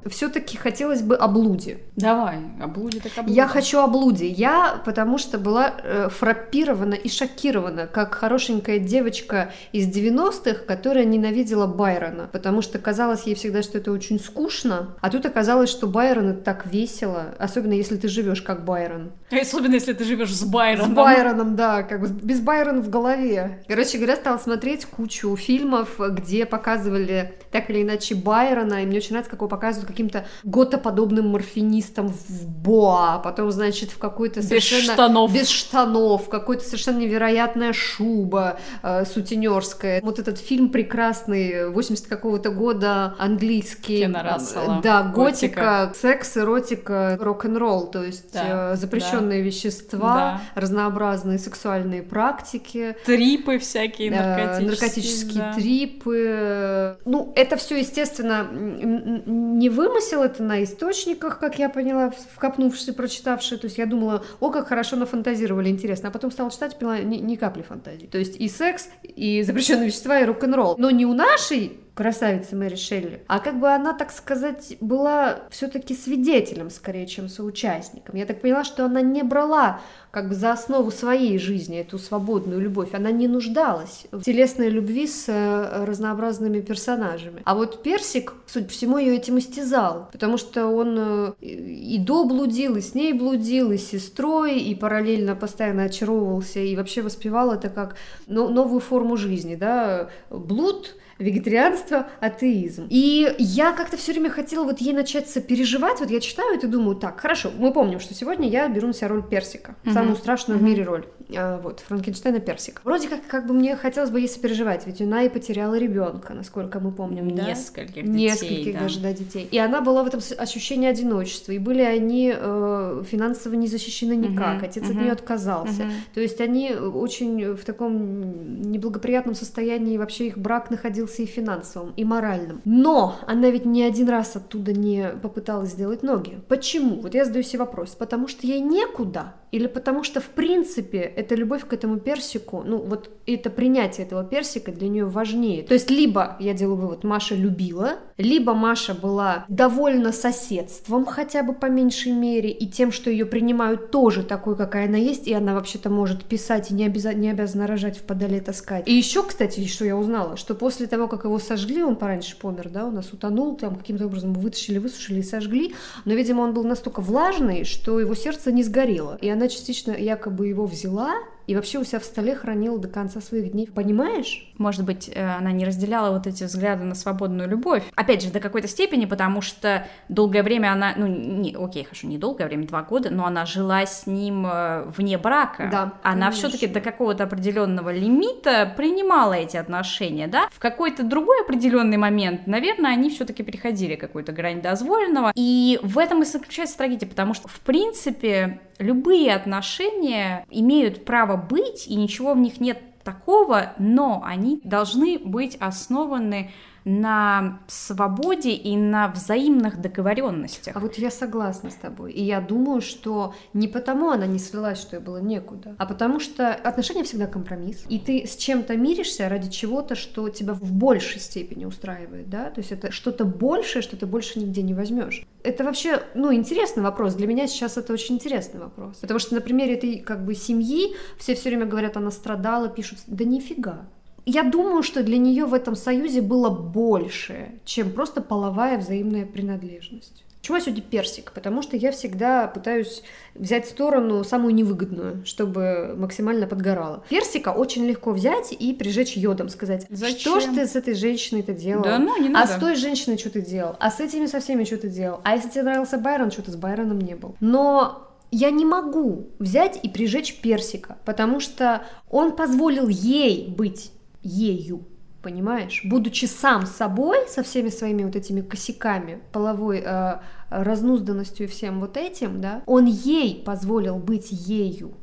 Все-таки хотелось бы о блуде. Давай, а блуди так о Я блуде. хочу о блуде. Я потому что была э, фраппирована и шокирована, как хорошенькая девочка из 90-х, которая ненавидела Байрона, потому что казалось ей всегда, что это очень скучно, а тут оказалось, что Байрон это так весело, особенно если ты живешь как Байрон. Особенно, если ты живешь с Байроном. С Байроном, да, как бы без Байрона в голове. Короче говоря, стала смотреть кучу фильмов, где показывали так или иначе Байрона, и мне очень нравится, как его показывают каким-то готоподобным морфинистом в боа, потом, значит, в какой-то Без совершенно... штанов. Без штанов, какой-то совершенно невероятная шуба э, сутенерская. Вот этот фильм прекрасный, 80 какого-то года, английский. Кена Рассела. Да, Готика. готика, секс, эротика, рок-н-ролл, то есть Да, э, запрещенные вещества, Да. разнообразные сексуальные практики. Трипы всякие э, наркотические. наркотические да. трипы. Ну, это все, естественно, не вымысел, это на источниках, как я поняла, вкопнувшись и прочитавши. То есть я думала, о, как хорошо нафантазировали, интересно. А потом стала читать поняла, ни, ни капли фантазии. То есть и секс, и запрещенные вещества, и рок-н-ролл. Но не у нашей красавицы Мэри Шелли. А как бы она, так сказать, была все-таки свидетелем, скорее, чем соучастником. Я так поняла, что она не брала как бы за основу своей жизни эту свободную любовь. Она не нуждалась в телесной любви с э, разнообразными персонажами. А вот Персик, судя по всему, ее этим истязал, потому что он э, и до блудил, и с ней блудил, и с сестрой, и параллельно постоянно очаровывался, и вообще воспевал это как новую форму жизни, да, блуд, вегетарианство, атеизм. И я как-то все время хотела вот ей начать сопереживать, вот я читаю это и думаю, так, хорошо, мы помним, что сегодня я беру на себя роль персика, mm-hmm. самую страшную mm-hmm. в мире роль, а, вот, Франкенштейна персик. Вроде как, как бы мне хотелось бы ей сопереживать, ведь она и потеряла ребенка, насколько мы помним, да? Нескольких детей, Нескольких да. даже, да, детей. И она была в этом ощущении одиночества, и были они э, финансово не защищены никак, mm-hmm. отец mm-hmm. от нее отказался. Mm-hmm. То есть они очень в таком неблагоприятном состоянии, вообще их брак находился находился и финансовым, и моральным. Но она ведь ни один раз оттуда не попыталась сделать ноги. Почему? Вот я задаю себе вопрос. Потому что ей некуда? Или потому что, в принципе, эта любовь к этому персику, ну вот это принятие этого персика для нее важнее. То есть либо, я делаю вывод, Маша любила, либо Маша была довольна соседством хотя бы по меньшей мере, и тем, что ее принимают тоже такой, какая она есть, и она вообще-то может писать и не, обяза- не обязана рожать в подоле таскать. И еще, кстати, что я узнала, что после того, как его сожгли, он пораньше помер, да, у нас утонул, там каким-то образом вытащили, высушили и сожгли, но, видимо, он был настолько влажный, что его сердце не сгорело, и она частично якобы его взяла и вообще у себя в столе хранила до конца своих дней. Понимаешь? Может быть, э, она не разделяла вот эти взгляды на свободную любовь. Опять же, до какой-то степени, потому что долгое время она, ну, не, окей, хорошо, не долгое время, два года, но она жила с ним э, вне брака. Да. Она все-таки до какого-то определенного лимита принимала эти отношения, да? В какой-то другой определенный момент, наверное, они все-таки переходили какую-то грань дозволенного. И в этом и заключается трагедия, потому что, в принципе, любые отношения имеют право быть, и ничего в них нет такого, но они должны быть основаны на свободе и на взаимных договоренностях. А вот я согласна с тобой. И я думаю, что не потому она не слилась, что ей было некуда, а потому что отношения всегда компромисс. И ты с чем-то миришься ради чего-то, что тебя в большей степени устраивает, да? То есть это что-то большее, что ты больше нигде не возьмешь. Это вообще, ну, интересный вопрос. Для меня сейчас это очень интересный вопрос. Потому что на примере этой как бы семьи все все время говорят, она страдала, пишут, да нифига я думаю, что для нее в этом союзе было больше, чем просто половая взаимная принадлежность. Почему я сегодня персик? Потому что я всегда пытаюсь взять сторону самую невыгодную, чтобы максимально подгорало. Персика очень легко взять и прижечь йодом, сказать, Зачем? что ж ты с этой женщиной-то делал? Да ну, не надо. А с той женщиной что ты делал? А с этими со всеми что ты делал? А если тебе нравился Байрон, что ты с Байроном не был? Но я не могу взять и прижечь персика, потому что он позволил ей быть ею, понимаешь? Будучи сам собой, со всеми своими вот этими косяками, половой э, разнузданностью и всем вот этим, да, он ей позволил быть ею.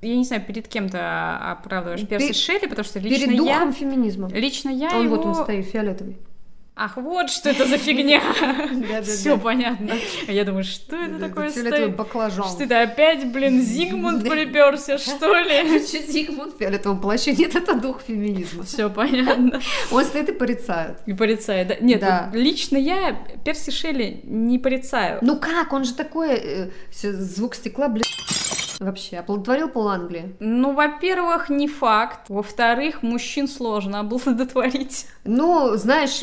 Я не знаю, перед кем ты оправдываешь Перси Шелли, потому что лично перед духом я... феминизма. Лично я он его... вот он стоит, фиолетовый. Ах, вот что это за фигня. Все понятно. Я думаю, что это такое стоит? баклажан. Что это опять, блин, Зигмунд приперся, что ли? Зигмунд в фиолетовом плаще? Нет, это дух феминизма. Все понятно. Он стоит и порицает. И порицает, да? Нет, лично я Перси Шелли не порицаю. Ну как? Он же такой э, звук стекла, блин вообще? Оплодотворил пол Англии? Ну, во-первых, не факт. Во-вторых, мужчин сложно оплодотворить. Ну, знаешь,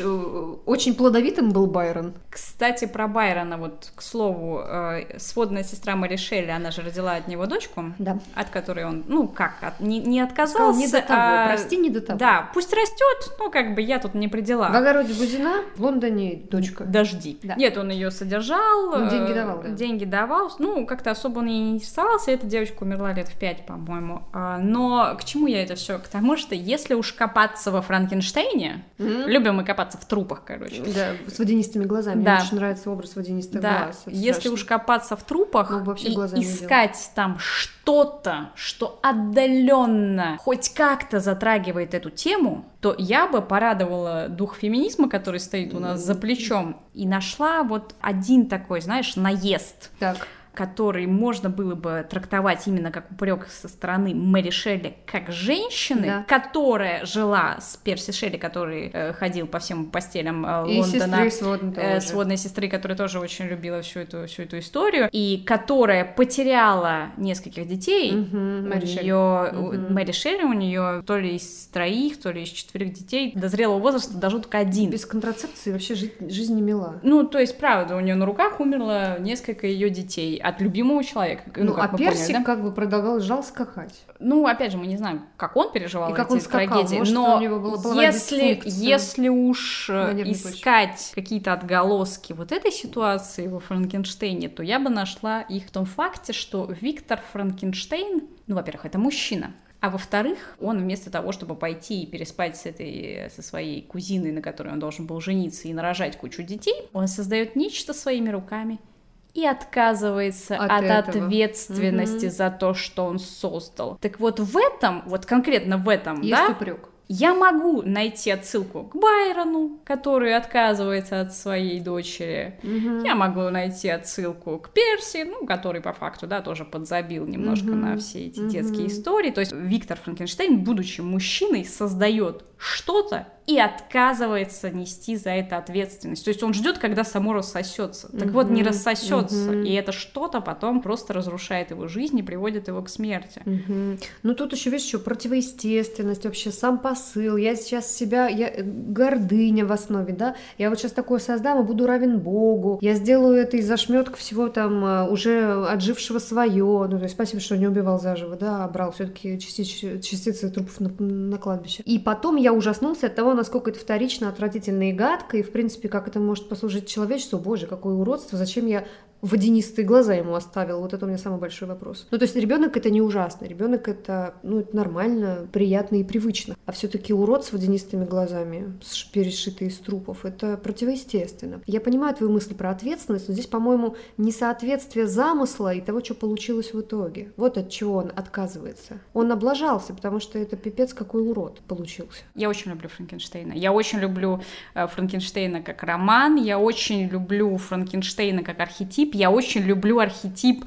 очень плодовитым был Байрон. Кстати, про Байрона, вот, к слову, э, сводная сестра Мэри Шелли, она же родила от него дочку, да. от которой он, ну, как, от, не, не отказался. Сказал, не до того, а... прости, не до того. Да, пусть растет, ну, как бы я тут не при делах. В огороде Бузина, в Лондоне дочка. Дожди. Да. Нет, он ее содержал. Ну, деньги давал, да. Деньги давал, ну, как-то особо он не интересовался, эта девочка умерла лет в пять, по-моему. А, но к чему я это все? К тому, что если уж копаться во Франкенштейне, mm-hmm. любим мы копаться в трупах, короче. Да, с водянистыми глазами. Да. Мне очень нравится образ водянистых да. глаз. Это если страшно. уж копаться в трупах ну, вообще и искать там что-то, что отдаленно хоть как-то затрагивает эту тему, то я бы порадовала дух феминизма, который стоит у нас за плечом, и нашла вот один такой, знаешь, наезд. Так который можно было бы трактовать именно как упрек со стороны Мэри Шелли как женщины, Да. которая жила с Перси Шелли, который э, ходил по всем постелям э, И Лондона. сестры сводной э, сводной сестры, которая тоже очень любила всю эту, всю эту историю, и которая потеряла нескольких детей. Мгм, Мэри Шелли. Мгм. Мэри Шелли, у нее то ли из троих, то ли из четверых детей до зрелого возраста дожил только один. Без контрацепции вообще жить, жизнь не мила. Ну, то есть, правда, у нее на руках умерло несколько ее детей от любимого человека. Ну, как а Персик поняли, да? как бы продолжал скакать. Ну, опять же, мы не знаем, как он переживал И как эти он скакал. трагедии, Может, но у него была половая если, если уж э, искать какие-то отголоски вот этой ситуации во Франкенштейне, то я бы нашла их в том факте, что Виктор Франкенштейн, ну, во-первых, это мужчина, а во-вторых, он вместо того, чтобы пойти и переспать с этой, со своей кузиной, на которой он должен был жениться и нарожать кучу детей, он создает нечто своими руками и отказывается От от, этого. ответственности Мгм. за то, что он создал. Так вот в этом, вот конкретно в этом, Есть да, упрек. я могу найти отсылку к Байрону, который отказывается от своей дочери. Я могу найти отсылку к Перси, ну, который по факту, да, тоже подзабил немножко Мгм. на все эти Мгм. детские истории. То есть Виктор Франкенштейн, будучи мужчиной, создает что-то и отказывается нести за это ответственность. То есть он ждет, когда само рассосется. Так вот, не рассосется. Мгм. И это что-то потом просто разрушает его жизнь и приводит его к смерти. Мгм. Ну тут еще, видишь, еще противоестественность, вообще сам посыл. Я сейчас себя, я э, гордыня в основе, да. Я вот сейчас такое создам и буду равен Богу. Я сделаю это из ошметка всего там э, уже отжившего свое. Ну, то есть спасибо, что не убивал заживо, да, а брал все-таки частицы, частицы трупов на, на кладбище. И потом я ужаснулся от того, насколько это вторично, отвратительно и гадко, и, в принципе, как это может послужить человечеству. Боже, какое уродство, зачем я водянистые глаза ему оставил. Вот это у меня самый большой вопрос. Ну, то есть ребенок это не ужасно. Ребенок это, ну, это нормально, приятно и привычно. А все-таки урод с водянистыми глазами, перешитый из трупов, это противоестественно. Я понимаю твою мысль про ответственность, но здесь, по-моему, несоответствие замысла и того, что получилось в итоге. Вот от чего он отказывается. Он облажался, потому что это пипец какой урод получился. Я очень люблю Франкенштейна. Я очень люблю э, Франкенштейна как роман. Я очень люблю Франкенштейна как архетип. Я очень люблю архетип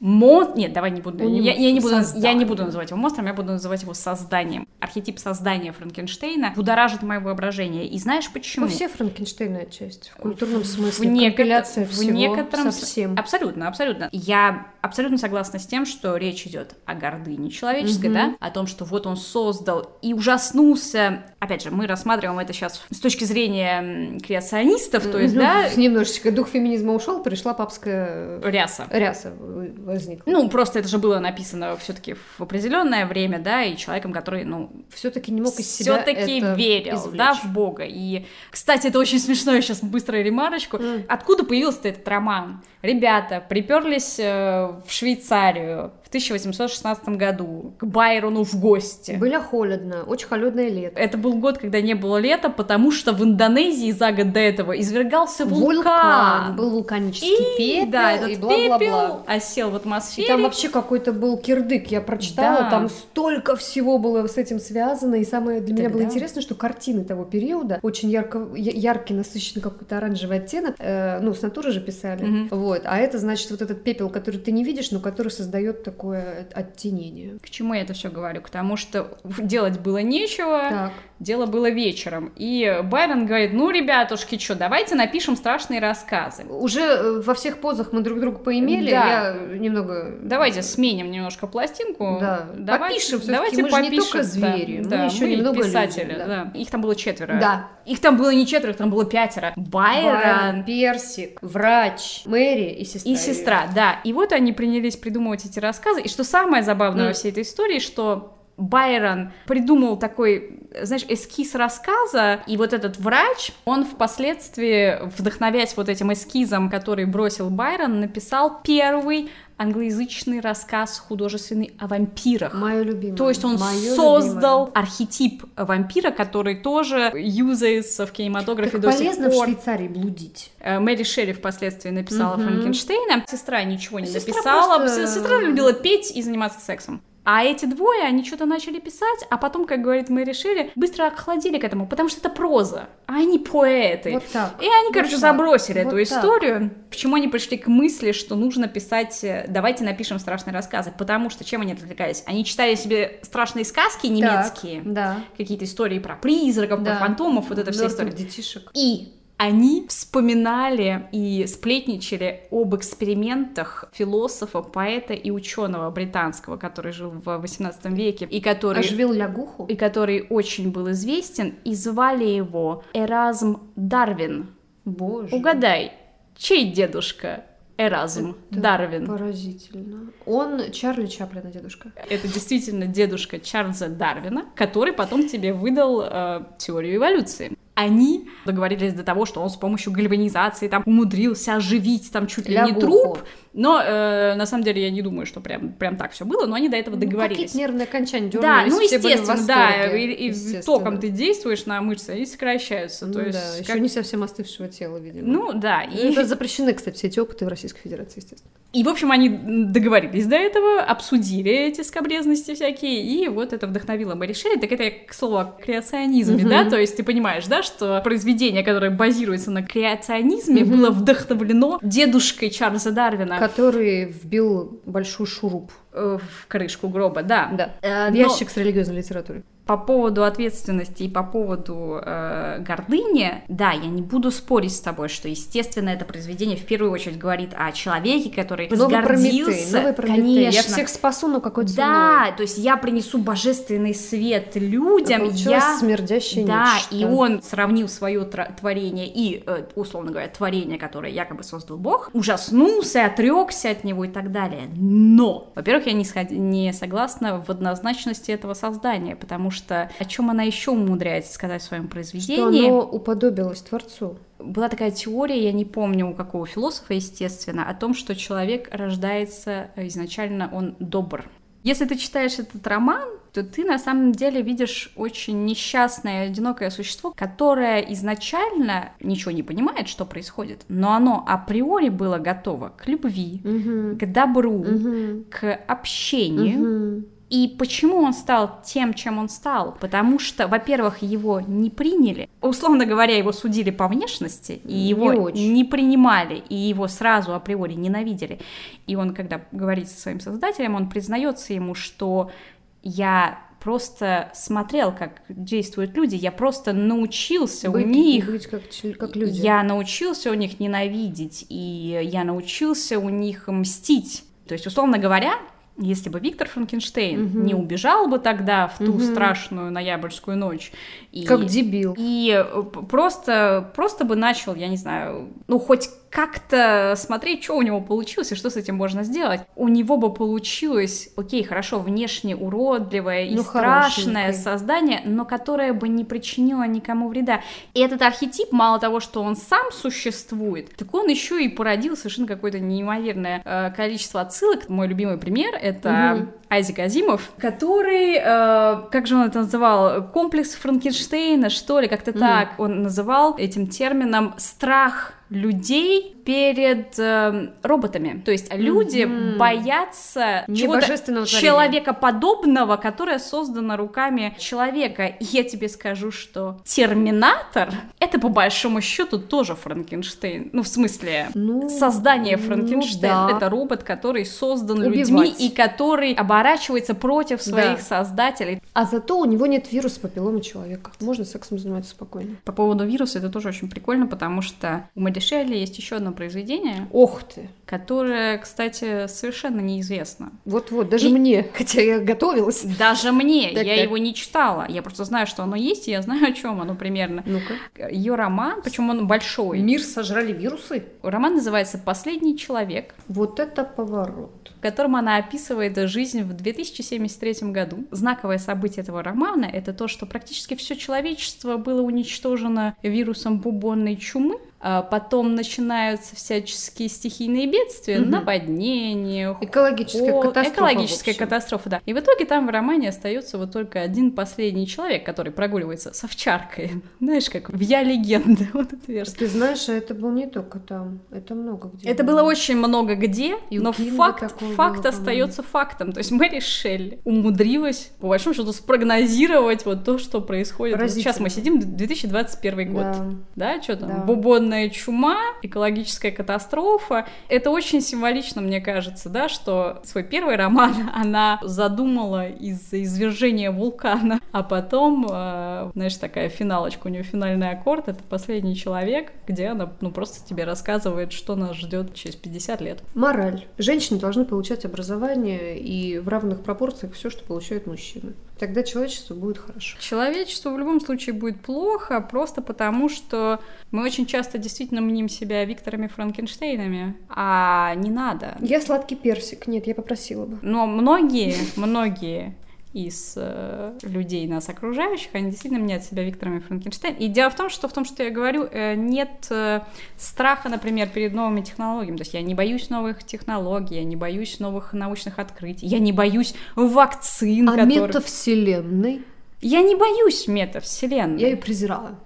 Мо... Нет, давай не буду. Я, я не буду, я не буду называть его монстром, я буду называть его созданием. Архетип создания Франкенштейна будоражит мое воображение. И знаешь почему? Ну, все Франкенштейны отчасти, в культурном в смысле. некотор- компиляция в всего некотором совсем. Абсолютно, абсолютно. Я абсолютно согласна с тем, что речь идет о гордыне человеческой, Мгм. да, о том, что вот он создал и ужаснулся. Опять же, мы рассматриваем это сейчас с точки зрения креационистов, то есть, Ну, да, Немножечко дух феминизма ушел, пришла папская ряса. ряса возникла. Ну, просто это же было написано все-таки в определенное время, да, и человеком, который, ну, все-таки не мог из себя все-таки верил, извлечь. да, в Бога. И, кстати, это очень смешно, я сейчас быструю ремарочку. М. Откуда появился этот роман? Ребята приперлись э, в Швейцарию в 1816 году к Байрону в гости. Было холодно, очень холодное лето. Это был год, когда не было лета, потому что в Индонезии за год до этого извергался вулкан. был вулканический И, пепел, да, этот и бла-бла-бла. пепел осел в И атмосфере. там вообще какой-то был кирдык, я прочитала, Да. там столько всего было с этим связано, и самое для меня было Тогда. интересно, что картины того периода, очень ярко, яркий, насыщенный какой-то оранжевый оттенок, э, ну, с натуры же писали, Мгм. вот, а это, значит, вот этот пепел, который ты не видишь, но который создает такое оттенение. К чему я это все говорю? К тому, что делать было нечего, Так. Дело было вечером. И Байрон говорит, ну, ребятушки, что, давайте напишем страшные рассказы. Уже э, во всех позах мы друг друга поимели, Да. я немного... Давайте сменим немножко пластинку. Да. Давайте, Попишем, давайте мы же не попишем. только звери, да, мы да, еще немного писатели. люди, да. да. Их там было четверо. Да. Их там было не четверо, их там было пятеро. Байрон, Байрон, Персик, врач, Мэри и сестра. и сестра, да. И вот они принялись придумывать эти рассказы. И что самое забавное М. во всей этой истории, что Байрон придумал такой, знаешь, эскиз рассказа, и вот этот врач, он впоследствии, вдохновясь вот этим эскизом, который бросил Байрон, написал первый англоязычный рассказ художественный о вампирах. Мое любимое. То есть он Моё создал любимое. архетип вампира, который тоже юзается в кинематографе Как до полезно сих в пор. Швейцарии блудить. Э, Мэри Шелли впоследствии написала Мгм. Франкенштейна. Сестра ничего не Сестра написала. просто- Сестра любила петь и заниматься сексом. А эти двое, они что-то начали писать, а потом, как говорит, мы решили, быстро охладили к этому, потому что это проза, а они поэты. Вот так. И они, короче, так. забросили Вот эту так. историю. Почему они пришли к мысли, что нужно писать, э, давайте напишем страшные рассказы? Потому что чем они отвлекались? Они читали себе страшные сказки немецкие, Так, да. какие-то истории про призраков, Да. про фантомов, вот это все Мёртвых истории. детишек. И они вспоминали и сплетничали об экспериментах философа, поэта и ученого британского, который жил в 18 веке, и который, Оживил лягуху? и который очень был известен, и звали его Эразм Дарвин. Боже. Угадай, чей дедушка Эразм Это Дарвин? Поразительно. Он Чарли Чаплина дедушка. Это действительно дедушка Чарльза Дарвина, который потом тебе выдал э, теорию эволюции. Они договорились до того, что он с помощью гальванизации там умудрился оживить там чуть ли не Лягуху. труп, но э, на самом деле я не думаю, что прям, прям так все было, но они до этого Ну, договорились. какие-то нервные окончания да, ну естественно, да, и, и естественно. током ты действуешь на мышцы, они сокращаются, Ну то есть да, как- еще не совсем остывшего тела, видимо. ну да, И и, это запрещены, кстати, все эти опыты в Российской Федерации, естественно. И, в общем, они договорились до этого, обсудили эти скобрезности всякие, и вот это вдохновило. Мы решили, так это я, к слову, о креационизме, Мгм. да, то есть ты понимаешь, да, что произведение, которое базируется на креационизме, Мгм. было вдохновлено дедушкой Чарльза Дарвина Который вбил большой шуруп э, в крышку гроба, да. да. Э, но- ящик с религиозной литературой. По поводу ответственности и по поводу э, гордыни, да, я не буду спорить с тобой, что, естественно, это произведение в первую очередь говорит о человеке, который Новый Прометей, возгордился. новый. Конечно. Я всех спасу, но какой ценой? Да, то есть я принесу божественный свет людям, я... смердящее Да, нечто. и он сравнил свое творение и, э, условно говоря, творение, которое якобы создал Бог, ужаснулся, отрекся от него и так далее. Но, во-первых, я не, не согласна в однозначности этого создания, потому что о чем она еще умудряется сказать в своем Что произведении? оно уподобилось Творцу. Была такая теория, я не помню у какого философа, естественно, о том, что человек рождается э, изначально, он добр. Если ты читаешь этот роман, то ты на самом деле видишь очень несчастное, одинокое существо, которое изначально ничего не понимает, что происходит, но оно априори было готово к любви, Мгм. к добру, Мгм. к общению. Мгм. И почему он стал тем, чем он стал? Потому что, во-первых, его не приняли. Условно говоря, его судили по внешности, и Не его очень. не принимали, и его сразу априори ненавидели. И он, когда говорит со своим создателем, он признается ему, что я просто смотрел, как действуют люди, я просто научился Быть- у них быть как, как люди. я научился у них ненавидеть, и я научился у них мстить. То есть, условно говоря, если бы Виктор Франкенштейн Мгм. не убежал бы тогда в ту Мгм. страшную ноябрьскую ночь, и, Как дебил. и э, просто, просто бы начал, я не знаю, ну хоть как-то смотреть, что у него получилось и что с этим можно сделать, у него бы получилось, окей, хорошо, внешне уродливое и Ну, страшное хорошенькое. создание, но которое бы не причинило никому вреда. И этот архетип, мало того, что он сам существует, так он еще и породил совершенно какое-то неимоверное э, количество отсылок. Мой любимый пример — это Мгм. Айзек Азимов, который, э, как же он это называл, комплекс Франкенштейна, что ли, как-то Мгм. так он называл этим термином страх людей перед э, роботами. То есть люди Мгм. боятся чего-то человекоподобного, которое создано руками человека. И я тебе скажу, что Терминатор — это по большому счету тоже Франкенштейн. Ну, в смысле, Ну, создание ну Франкенштейна. да. Это робот, который создан Убивать. людьми и который оборачивается против своих Да. создателей. А зато у него нет вируса папилломы человека. Можно сексом заниматься спокойно. По поводу вируса это тоже очень прикольно, потому что у Мэри Шелли есть еще одно произведение, Ох ты! которое, кстати, совершенно неизвестно. Вот-вот, даже И- мне, хотя я готовилась. Даже мне, Так, я так. его не читала. Я просто знаю, что оно есть, и я знаю, о чем оно примерно. Ну-ка. Ее роман, причем он большой. Мир сожрали вирусы? Роман называется Последний человек. Вот это поворот. в котором она описывает жизнь в 2073 году. Знаковое событие этого романа — это то, что практически все человечество было уничтожено вирусом бубонной чумы, потом начинаются всяческие стихийные бедствия, Мгм. наводнения, Экологическая ход- катастрофа, экологическая катастрофа, да. И в итоге там в романе остается вот только один последний человек, который прогуливается с овчаркой. Знаешь, как в «Я легенда», вот эта версия. Ты знаешь, а это был не только там, это много где. Это было очень много где, И но факт, факт было, остается фактом. То есть Мэри Шелли умудрилась, по большому счету, спрогнозировать вот то, что происходит. Вот сейчас мы сидим, 2021 год. Да. Да, что там, Да. Бубонная чума, экологическая катастрофа. Это очень символично, мне кажется, да, что свой первый роман она задумала из-за извержения вулкана, а потом, э, знаешь, такая финалочка, у нее финальный аккорд, это последний человек, где она, ну, просто тебе рассказывает, что нас ждет через 50 лет. Мораль. Женщины должны получать образование и в равных пропорциях все, что получают мужчины. Тогда человечество будет хорошо. Человечеству в любом случае будет плохо, просто потому что мы очень часто действительно мним себя Викторами Франкенштейнами, а не надо. Я сладкий персик. Нет, я попросила бы. Но многие, многие из э, людей нас окружающих, они действительно мнят себя Викторами Франкенштейн. И дело в том, что в том, что я говорю, э, нет э, страха, например, перед новыми технологиями. То есть я не боюсь новых технологий, я не боюсь новых научных открытий, я не боюсь вакцин, А которые... метавселенной? Я не боюсь метавселенной. Я ее презирала.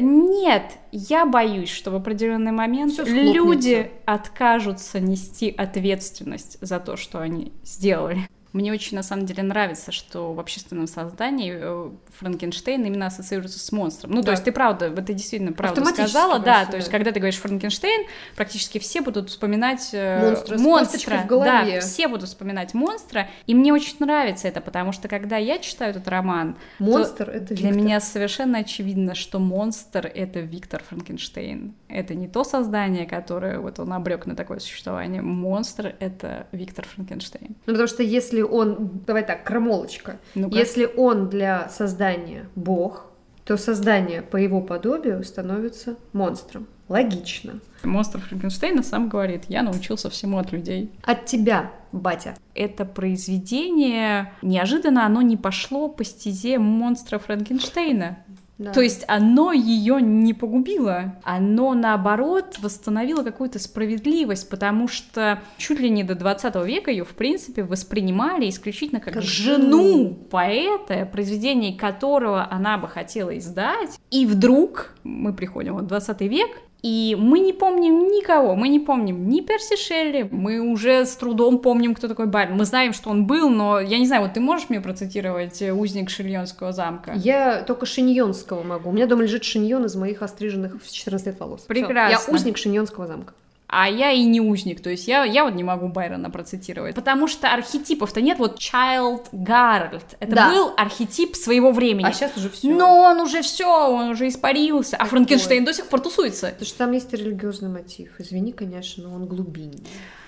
Нет, я боюсь, что в определенный момент люди откажутся нести ответственность за то, что они сделали. Мне очень, на самом деле, нравится, что в общественном создании э, Франкенштейн именно ассоциируется с монстром. Ну, то Да. есть ты правда, ты действительно правду Автоматически сказала, да, то есть да. когда ты говоришь Франкенштейн, практически все будут вспоминать э, Монстра монстра. в голове. Да, все будут вспоминать монстра, и мне очень нравится это, потому что когда я читаю этот роман, Монстр это для Виктор. меня совершенно очевидно, что монстр — это Виктор Франкенштейн. Это не то создание, которое вот он обрек на такое существование. Монстр — это Виктор Франкенштейн. Ну, потому что если он, давай так, крамолочка, Ну-ка. если он для создания бог, то создание по его подобию становится монстром. Логично. Монстр Франкенштейна сам говорит, я научился всему от людей. От тебя, батя. Это произведение, неожиданно оно не пошло по стезе монстра Франкенштейна. Да. То есть оно ее не погубило, оно наоборот восстановило какую-то справедливость, потому что чуть ли не до 20 века ее в принципе воспринимали исключительно как, Как жену жену. поэта, произведение которого она бы хотела издать. И вдруг мы приходим в 20 век, и мы не помним никого, мы не помним ни Перси Шелли, мы уже с трудом помним, кто такой Байрон. Мы знаем, что он был, но я не знаю, вот ты можешь мне процитировать э, «Узник Шильонского замка»? Я только шиньонского могу. У меня дома лежит шиньон из моих остриженных в 14 лет волос. Всё. Прекрасно. Я узник шиньонского замка. А я и не узник, то есть я, я вот не могу Байрона процитировать. Потому что архетипов-то нет, вот Child Гарольд, это Да. был архетип своего времени. А сейчас уже все. Но он уже все, он уже испарился, а Франкенштейн до сих пор тусуется. Потому что там есть религиозный мотив. Извини, конечно, но он глубинный.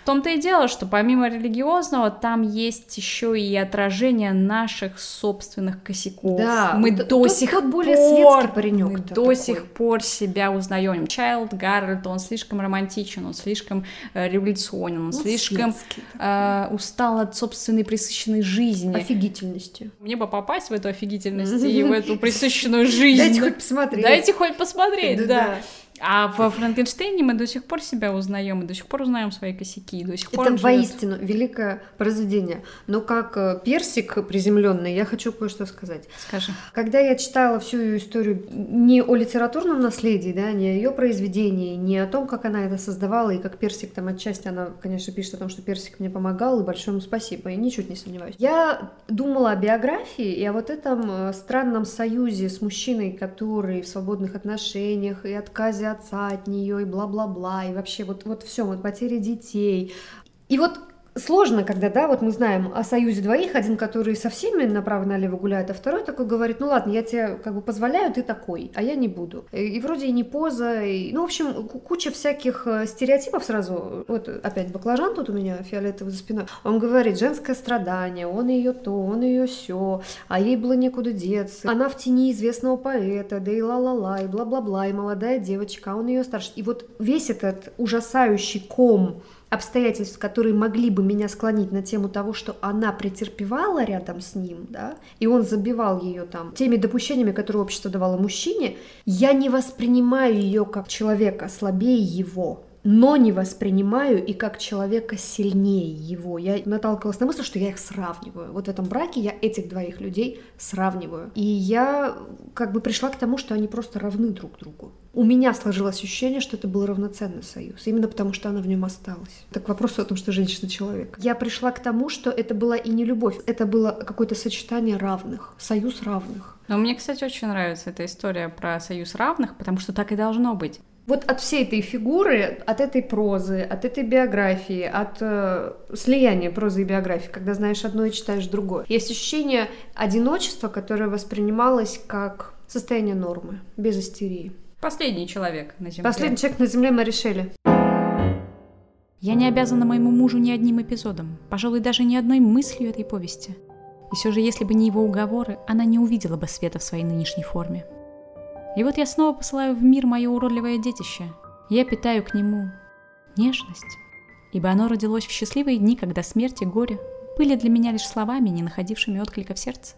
В том-то и дело, что помимо религиозного, там есть еще и отражение наших собственных косяков. Да, мы вот до тот- сих тот пор, более светский паренек мы до такой. сих пор себя узнаем. Чайлд Гарольд, он слишком романтичен, он слишком э, революционен, он Ну, слишком э, устал от собственной присыщенной жизни. Офигительности. Мне бы попасть в эту офигительность и в эту присыщенную жизнь. Дайте хоть посмотреть. Дайте хоть посмотреть, да. А во Франкенштейне мы до сих пор себя узнаем, и до сих пор узнаем свои косяки, и до сих пор Это он живет. воистину великое произведение. Но как э, персик приземленный, я хочу кое-что сказать. Скажи. Когда я читала всю ее историю не о литературном наследии, да, не о ее произведении, не о том, как она это создавала, и как Персик там отчасти, она, конечно, пишет о том, что Персик мне помогал, и большое ему спасибо, и ничуть не сомневаюсь. Я думала о биографии и о вот этом э, странном союзе с мужчиной, который в свободных отношениях, и отказе отца от нее, и бла-бла-бла, и вообще вот, вот все, вот потеря детей. И вот сложно, когда, да, вот мы знаем о союзе двоих, один, который со всеми направо-налево гуляет, а второй такой говорит, ну ладно, я тебе как бы позволяю, ты такой, а я не буду. И, вроде и не поза, и, ну, в общем, ку- куча всяких э, стереотипов сразу. Вот опять баклажан тут у меня фиолетовый за спиной. Он говорит, женское страдание, он ее то, он ее все, а ей было некуда деться. Она в тени известного поэта, да и ла-ла-ла, и бла-бла-бла, и молодая девочка, а он ее старше. И вот весь этот ужасающий ком обстоятельств, которые могли бы меня склонить на тему того, что она претерпевала рядом с ним, да, и он забивал ее там теми допущениями, которые общество давало мужчине, я не воспринимаю ее как человека слабее его но не воспринимаю и как человека сильнее его. Я наталкивалась на мысль, что я их сравниваю. Вот в этом браке я этих двоих людей сравниваю. И я как бы пришла к тому, что они просто равны друг другу. У меня сложилось ощущение, что это был равноценный союз, именно потому что она в нем осталась. Так к вопросу о том, что женщина человек. Я пришла к тому, что это была и не любовь, это было какое-то сочетание равных, союз равных. Но мне, кстати, очень нравится эта история про союз равных, потому что так и должно быть. Вот от всей этой фигуры, от этой прозы, от этой биографии, от э, слияния прозы и биографии, когда знаешь одно и читаешь другое, есть ощущение одиночества, которое воспринималось как состояние нормы, без истерии. Последний человек на Земле. Последний человек на Земле мы решили. Я не обязана моему мужу ни одним эпизодом, пожалуй, даже ни одной мыслью этой повести. И все же, если бы не его уговоры, она не увидела бы света в своей нынешней форме. И вот я снова посылаю в мир мое уродливое детище. Я питаю к нему нежность, ибо оно родилось в счастливые дни, когда смерть и горе были для меня лишь словами, не находившими отклика в сердце.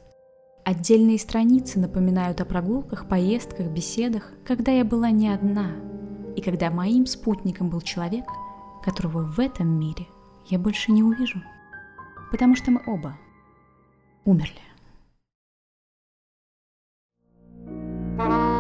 Отдельные страницы напоминают о прогулках, поездках, беседах, когда я была не одна, и когда моим спутником был человек, которого в этом мире я больше не увижу, потому что мы оба умерли. thank you